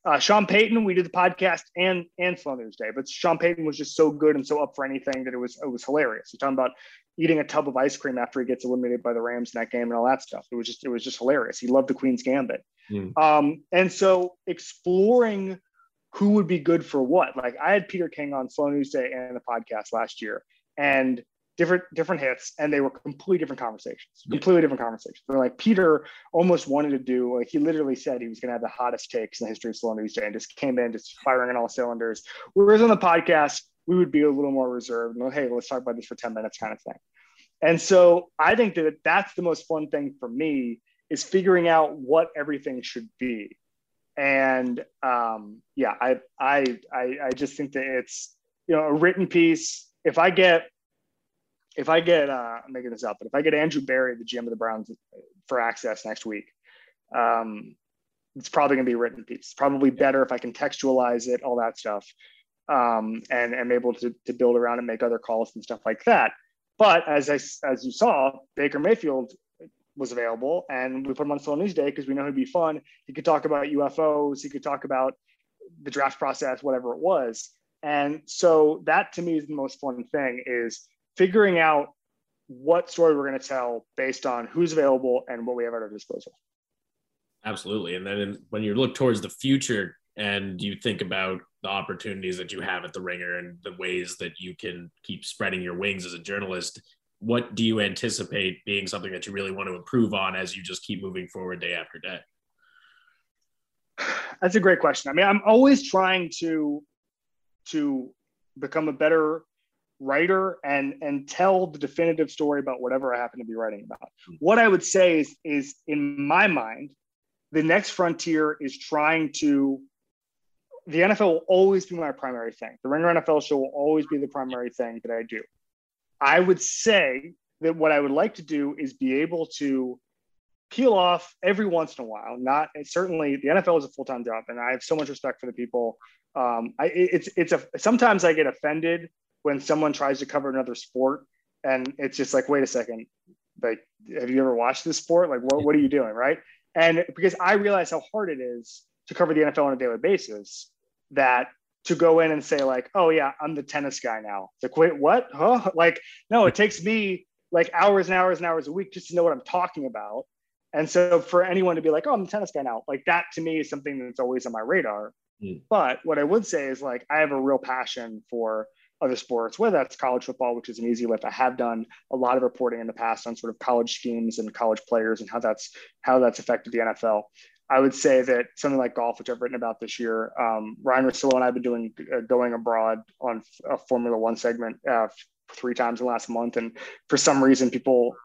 Uh, Sean Payton, we did the podcast and and Slow News Day, but Sean Payton was just so good and so up for anything that it was it was hilarious. You're talking about eating a tub of ice cream after he gets eliminated by the Rams in that game and all that stuff. It was just it was just hilarious. He loved the Queen's Gambit, mm. um, and so exploring who would be good for what. Like I had Peter King on Slow News Day and the podcast last year, and different different hits and they were completely different conversations completely different conversations. They're like peter almost wanted to do like he literally said he was going to have the hottest takes in the history of slow news day and just came in just firing on all cylinders. Whereas on the podcast we would be a little more reserved and hey let's talk about this for 10 minutes kind of thing. And so i think that that's the most fun thing for me is figuring out what everything should be. And um, yeah I, I i i just think that it's you know a written piece. If i get if I get, uh, I'm making this up, but if I get Andrew Berry, the GM of the Browns, for access next week, um, it's probably going to be a written piece. Probably better if I can textualize it, all that stuff, um, and am able to, to build around and make other calls and stuff like that. But as I, as you saw, Baker Mayfield was available, and we put him on Slow News Day because we know he'd be fun. He could talk about UFOs. He could talk about the draft process, whatever it was. And so that to me is the most fun thing is figuring out what story we're going to tell based on who's available and what we have at our disposal. Absolutely. And then in, when you look towards the future and you think about the opportunities that you have at the ringer and the ways that you can keep spreading your wings as a journalist, what do you anticipate being something that you really want to improve on as you just keep moving forward day after day? That's a great question. I mean, I'm always trying to to become a better writer and and tell the definitive story about whatever I happen to be writing about. What I would say is is in my mind, the next frontier is trying to the NFL will always be my primary thing. The Ringer NFL show will always be the primary thing that I do. I would say that what I would like to do is be able to peel off every once in a while. Not certainly the NFL is a full time job, and I have so much respect for the people. Um, I, it's it's a sometimes I get offended when someone tries to cover another sport and it's just like, wait a second, like, have you ever watched this sport? Like, what, what are you doing? Right. And because I realize how hard it is to cover the NFL on a daily basis, that to go in and say, like, oh, yeah, I'm the tennis guy now. It's like, wait, what? Huh? Like, no, it takes me like hours and hours and hours a week just to know what I'm talking about. And so for anyone to be like, oh, I'm the tennis guy now, like that to me is something that's always on my radar. Mm. But what I would say is like, I have a real passion for other sports, whether that's college football, which is an easy lift. I have done a lot of reporting in the past on sort of college schemes and college players and how that's how that's affected the NFL. I would say that something like golf, which I've written about this year, um, Ryen Russillo and I have been doing uh, going abroad on a Formula One segment uh, three times in the last month, and for some reason, people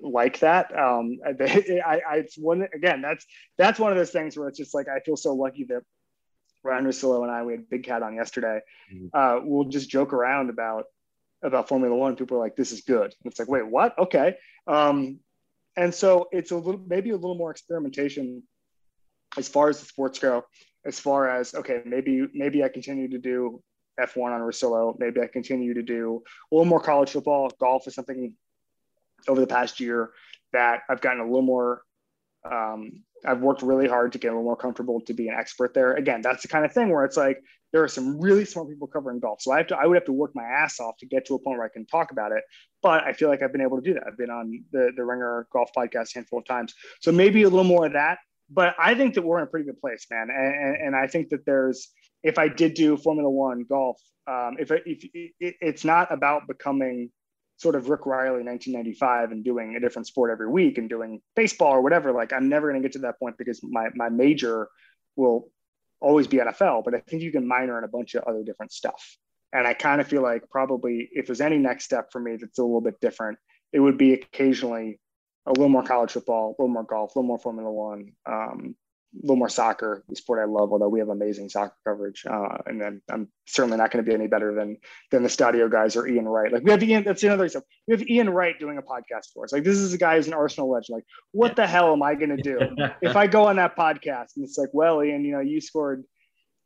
like that. Um, I, I, it's one again. That's that's one of those things where it's just like I feel so lucky that Russillo and I, we had Big Cat on yesterday. Mm-hmm. Uh, we'll just joke around about about Formula One. People are like, "This is good." And it's like, "Wait, what?" Okay. Um, and so it's a little, maybe a little more experimentation as far as the sports go. As far as okay, maybe maybe I continue to do F1 on Russillo. Maybe I continue to do a little more college football. Golf is something over the past year that I've gotten a little more um, I've worked really hard to get a little more comfortable to be an expert there. Again, that's the kind of thing where it's like there are some really smart people covering golf. So I have to I would have to work my ass off to get to a point where I can talk about it. But I feel like I've been able to do that. I've been on the the Ringer Golf Podcast a handful of times. So maybe a little more of that. But I think that we're in a pretty good place, man. And, and I think that there's if I did do Formula One golf, um, if, if it, it's not about becoming sort of Rick Reilly 1995 and doing a different sport every week and doing baseball or whatever, like I'm never going to get to that point because my, my major will always be NFL, but I think you can minor in a bunch of other different stuff. And I kind of feel like probably if there's any next step for me that's a little bit different, it would be occasionally a little more college football, a little more golf, a little more Formula One, um, a little more soccer, the sport I love, although we have amazing soccer coverage. Uh, and then I'm certainly not going to be any better than than the Stadio guys or Ian Wright. Like we have Ian, that's another stuff. We have Ian Wright doing a podcast for us. Like this is a guy who's an Arsenal legend. Like, what the hell am I going to do if I go on that podcast and it's like, well, Ian, you know, you scored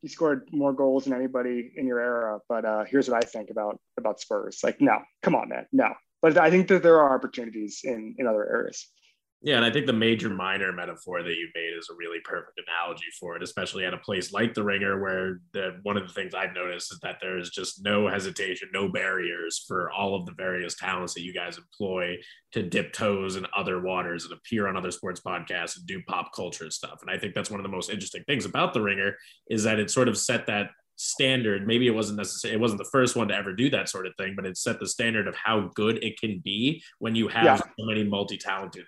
you scored more goals than anybody in your era, but uh, here's what I think about about Spurs. Like, no, come on, man, no. But I think that there are opportunities in in other areas. Yeah, and I think the major minor metaphor that you made is a really perfect analogy for it, especially at a place like the Ringer, where the one of the things I've noticed is that there is just no hesitation, no barriers for all of the various talents that you guys employ to dip toes in other waters and appear on other sports podcasts and do pop culture stuff. And I think that's one of the most interesting things about the Ringer is that it sort of set that standard. Maybe it wasn't necessarily it wasn't the first one to ever do that sort of thing, but it set the standard of how good it can be when you have yeah. so many multi-talented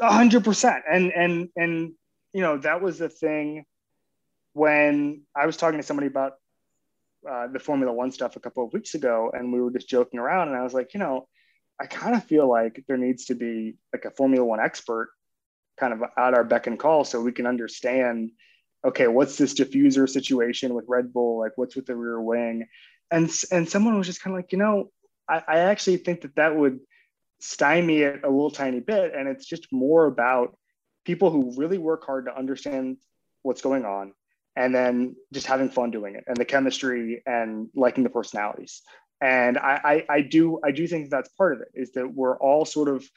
A hundred percent. And and and you know, that was the thing when I was talking to somebody about uh, the Formula One stuff a couple of weeks ago, and we were just joking around, and I was like, you know, I kind of feel like there needs to be like a Formula One expert kind of at our beck and call so we can understand okay, what's this diffuser situation with Red Bull? Like, what's with the rear wing? And and someone was just kind of like, you know, I, I actually think that that would stymie it a little tiny bit, and it's just more about people who really work hard to understand what's going on and then just having fun doing it and the chemistry and liking the personalities. And I, I, I do i do think that's part of it is that we're all sort of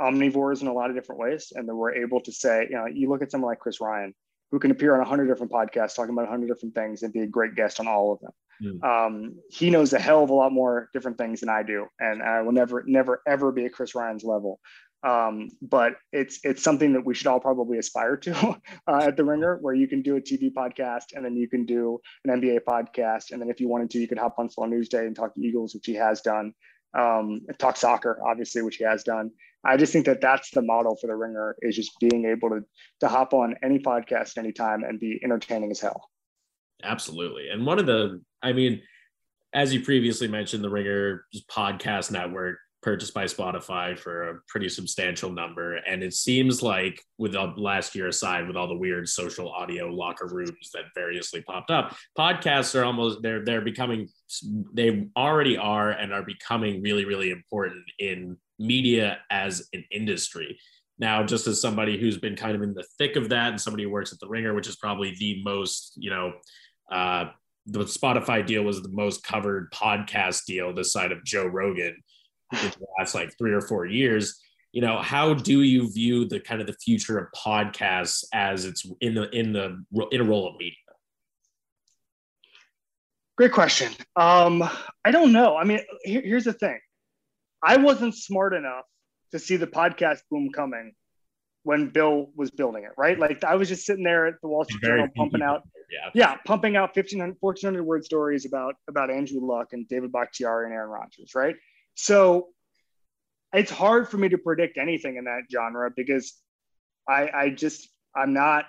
omnivores in a lot of different ways and that we're able to say you know you look at someone like chris ryan who can appear on a hundred different podcasts talking about a hundred different things and be a great guest on all of them. Mm. Um, he knows a hell of a lot more different things than I do, and I will never, never, ever be at Chris Ryan's level. Um, but it's it's something that we should all probably aspire to uh, at the Ringer, where you can do a TV podcast and then you can do an NBA podcast, and then if you wanted to, you could hop on Slow News Day and talk to Eagles, which he has done, um, talk soccer, obviously, which he has done. I just think that that's the model for the ringer is just being able to to hop on any podcast anytime and be entertaining as hell. Absolutely. And one of the, I mean, as you previously mentioned, the Ringer podcast network purchased by Spotify for a pretty substantial number. And it seems like, with the last year aside, with all the weird social audio locker rooms that variously popped up, podcasts are almost they're they're becoming they already are and are becoming really really important in media as an industry. Now, just as somebody who's been kind of in the thick of that and somebody who works at the Ringer, which is probably the most, you know, uh, the Spotify deal was the most covered podcast deal this side of Joe Rogan in the last like three or four years. You know, how do you view the kind of the future of podcasts as it's in the in the in a role of media? Great question. Um, I don't know. I mean, here, here's the thing. I wasn't smart enough to see the podcast boom coming when Bill was building it, right? Like I was just sitting there at the Wall Street Journal pumping out, yeah. yeah, pumping out 1500, 1400 word stories about, about Andrew Luck and David Bakhtiari and Aaron Rodgers, right? So it's hard for me to predict anything in that genre because I, I just, I'm not,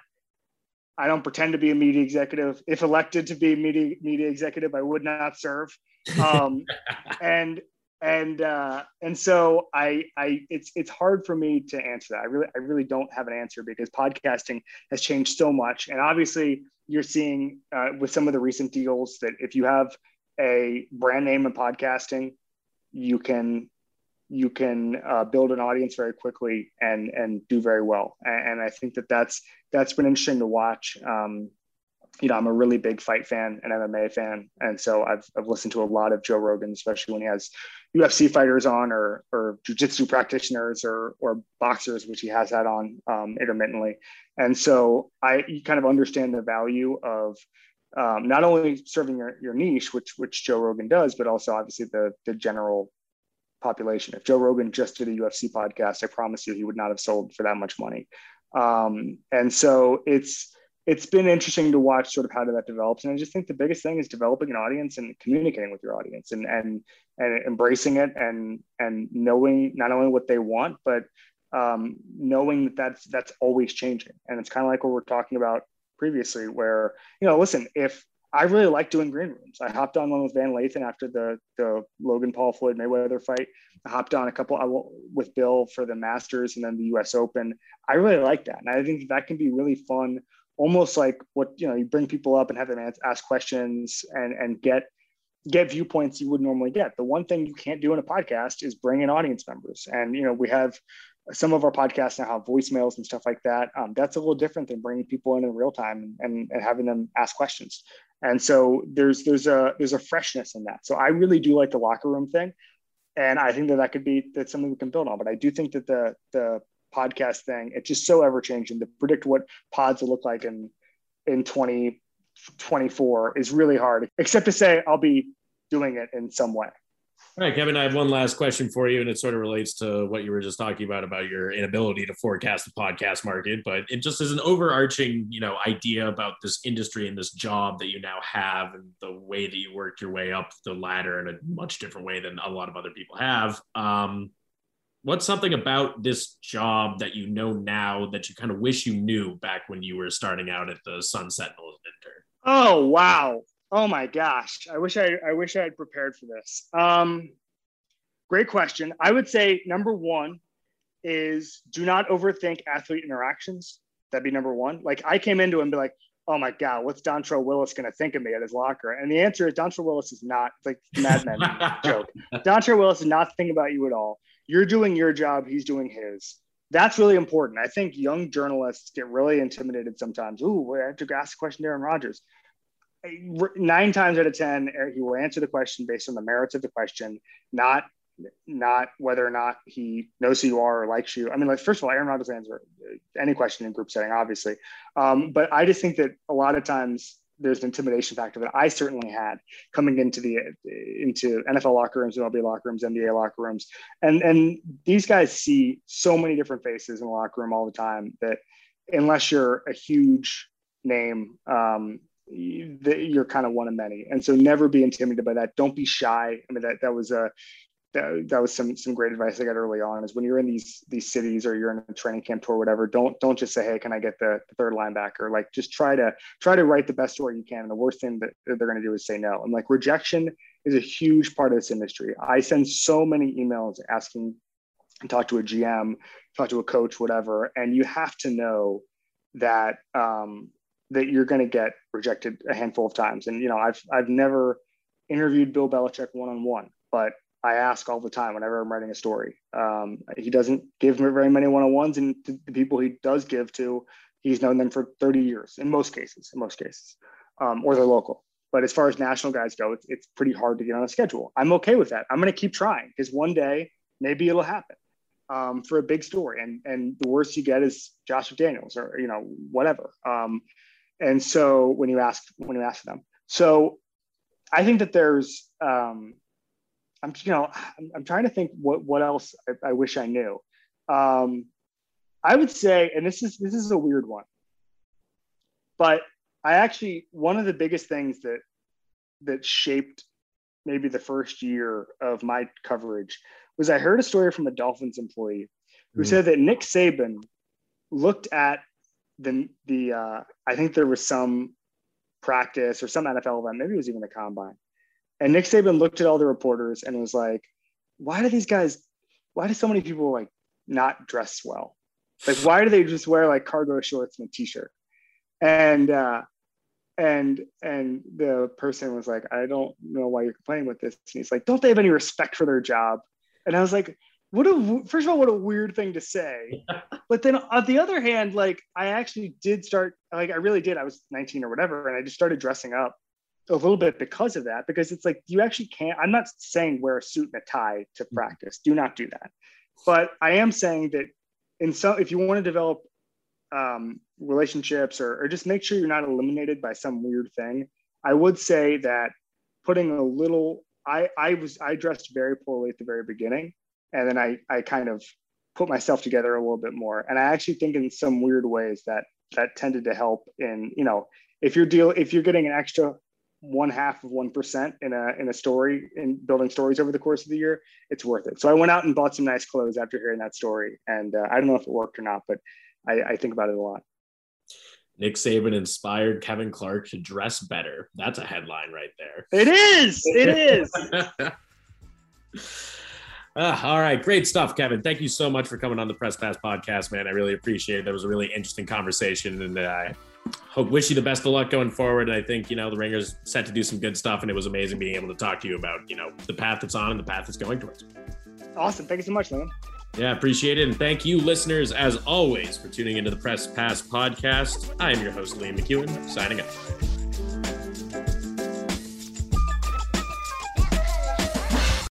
I don't pretend to be a media executive. If elected to be media media executive, I would not serve. Um, and and uh, and so I I it's it's hard for me to answer that. I really I really don't have an answer because podcasting has changed so much, and obviously you're seeing uh, with some of the recent deals that if you have a brand name in podcasting, you can you can uh, build an audience very quickly and and do very well. And, and, I think that that's that's been interesting to watch. Um, you know, I'm a really big fight fan and MMA fan, and so I've I've listened to a lot of Joe Rogan, especially when he has UFC fighters on or or jujitsu practitioners or or boxers, which he has had on um, intermittently, and so I kind of understand the value of um, not only serving your, your niche, which which Joe Rogan does, but also obviously the the general population. If Joe Rogan just did a UFC podcast, I promise you he would not have sold for that much money. Um, and so it's it's been interesting to watch sort of how that develops. And I just think the biggest thing is developing an audience and communicating with your audience and and and embracing it and and knowing not only what they want, but um, knowing that that's that's always changing. And it's kind of like what we're talking about previously, where you know, listen, if I really like doing green rooms. I hopped on one with Van Lathan after the the Logan Paul Floyd Mayweather fight. I hopped on a couple with Bill for the Masters and then the U.S. Open. I really like that, and I think that can be really fun almost like what you know you bring people up and have them ask questions and and get get viewpoints you would normally get. The one thing you can't do in a podcast is bring in audience members. And you know we have some of our podcasts now have voicemails and stuff like that. Um, that's a little different than bringing people in in real time and, and having them ask questions. And so there's there's a there's a freshness in that. So i really do like the locker room thing. And i think that that could be that's something we can build on. But i do think that the the podcast thing. It's just so ever changing. To predict what pods will look like in in 2024 is really hard, except to say I'll be doing it in some way. All right, Kevin, I have one last question for you, and it sort of relates to what you were just talking about about your inability to forecast the podcast market. But it just is an overarching, you know, idea about this industry and this job that you now have, and the way that you worked your way up the ladder in a much different way than a lot of other people have. Um, what's something about this job that you know now that you kind of wish you knew back when you were starting out at the Sun Sentinel intern? Oh wow. Oh my gosh. I wish I I wish I had prepared for this. Um great question. I would say number one is do not overthink athlete interactions. That'd be number one. Like I came into it and be like, oh my God, what's Dontrelle Willis going to think of me at his locker? And the answer is Dontrelle Willis is not like Mad Men joke. Dontrelle Willis is not thinking about you at all you're doing your job, he's doing his. That's really important. I think young journalists get really intimidated sometimes. Ooh, I have to ask a question to Aaron Rodgers. Nine times out of ten, he will answer the question based on the merits of the question, not not whether or not he knows who you are or likes you. I mean, like first of all, Aaron Rodgers answer any question in group setting, obviously. Um, but I just think that a lot of times there's an intimidation factor that I certainly had coming into the into NFL locker rooms, MLB locker rooms, NBA locker rooms, and and these guys see so many different faces in the locker room all the time that unless you're a huge name, um, you're kind of one of many. And so never be intimidated by that. Don't be shy. I mean that that was a that, that was some some great advice I got early on is when you're in these these cities or you're in a training camp tour or whatever, don't don't just say, hey, can I get the, the third linebacker? Like just try to try to write the best story you can. And the worst thing that they're going to do is say no. And like rejection is a huge part of this industry. I send so many emails asking and talk to a GM, talk to a coach, whatever, and you have to know that um, that you're going to get rejected a handful of times. And you know, I've I've never interviewed Bill Belichick one on one, but I ask all the time whenever I'm writing a story. Um, he doesn't give very many one-on-ones, and the people he does give to, he's known them for 30 years in most cases. In most cases, um, or they're local. But as far as national guys go, it's, it's pretty hard to get on a schedule. I'm okay with that. I'm going to keep trying because one day maybe it'll happen um, for a big story. And and the worst you get is Josh McDaniels or you know whatever. Um, and so when you ask when you ask them, so I think that there's um, I'm you know I'm, I'm trying to think what what else I, I wish I knew. Um, I would say, and this is this is a weird one, but I actually one of the biggest things that that shaped maybe the first year of my coverage was I heard a story from a Dolphins employee who mm-hmm. said that Nick Saban looked at the the uh, I think there was some practice or some NFL event, maybe it was even the combine, and Nick Saban looked at all the reporters and was like, why do these guys, why do so many people like not dress well? Like, why do they just wear like cargo shorts and a t-shirt? And, uh, and, and the person was like, I don't know why you're complaining with this. And he's like, don't they have any respect for their job? And I was like, what a first of all, what a weird thing to say. but then on the other hand, like I actually did start, like I really did. I was 19 or whatever, and I just started dressing up a little bit because of that. Because it's like you actually can't. I'm not saying wear a suit and a tie to mm-hmm. practice. Do not do that. But I am saying that in some, if you want to develop um, relationships or, or just make sure you're not eliminated by some weird thing, I would say that putting a little. I I was I dressed very poorly at the very beginning and then I I kind of put myself together a little bit more. And I actually think in some weird ways that that tended to help in you know if you're deal if you're getting an extra one half of one percent in a in a story in building stories over the course of the year, it's worth it. So I went out and bought some nice clothes after hearing that story, and uh, I don't know if it worked or not, but I, I think about it a lot. Nick Saban inspired Kevin Clark to dress better. That's a headline right there. It is. It is. Uh, all right, great stuff, Kevin. Thank you so much for coming on the Press Pass podcast, man. I really appreciate it. That was a really interesting conversation, and uh, I hope wish you the best of luck going forward. And I think you know the Ringers set to do some good stuff, and it was amazing being able to talk to you about you know the path that's on and the path that's going towards. Awesome. Thank you so much, man. Yeah, appreciate it. And thank you, listeners, as always, for tuning into the Press Pass podcast. I am your host, Liam McEwen, signing up.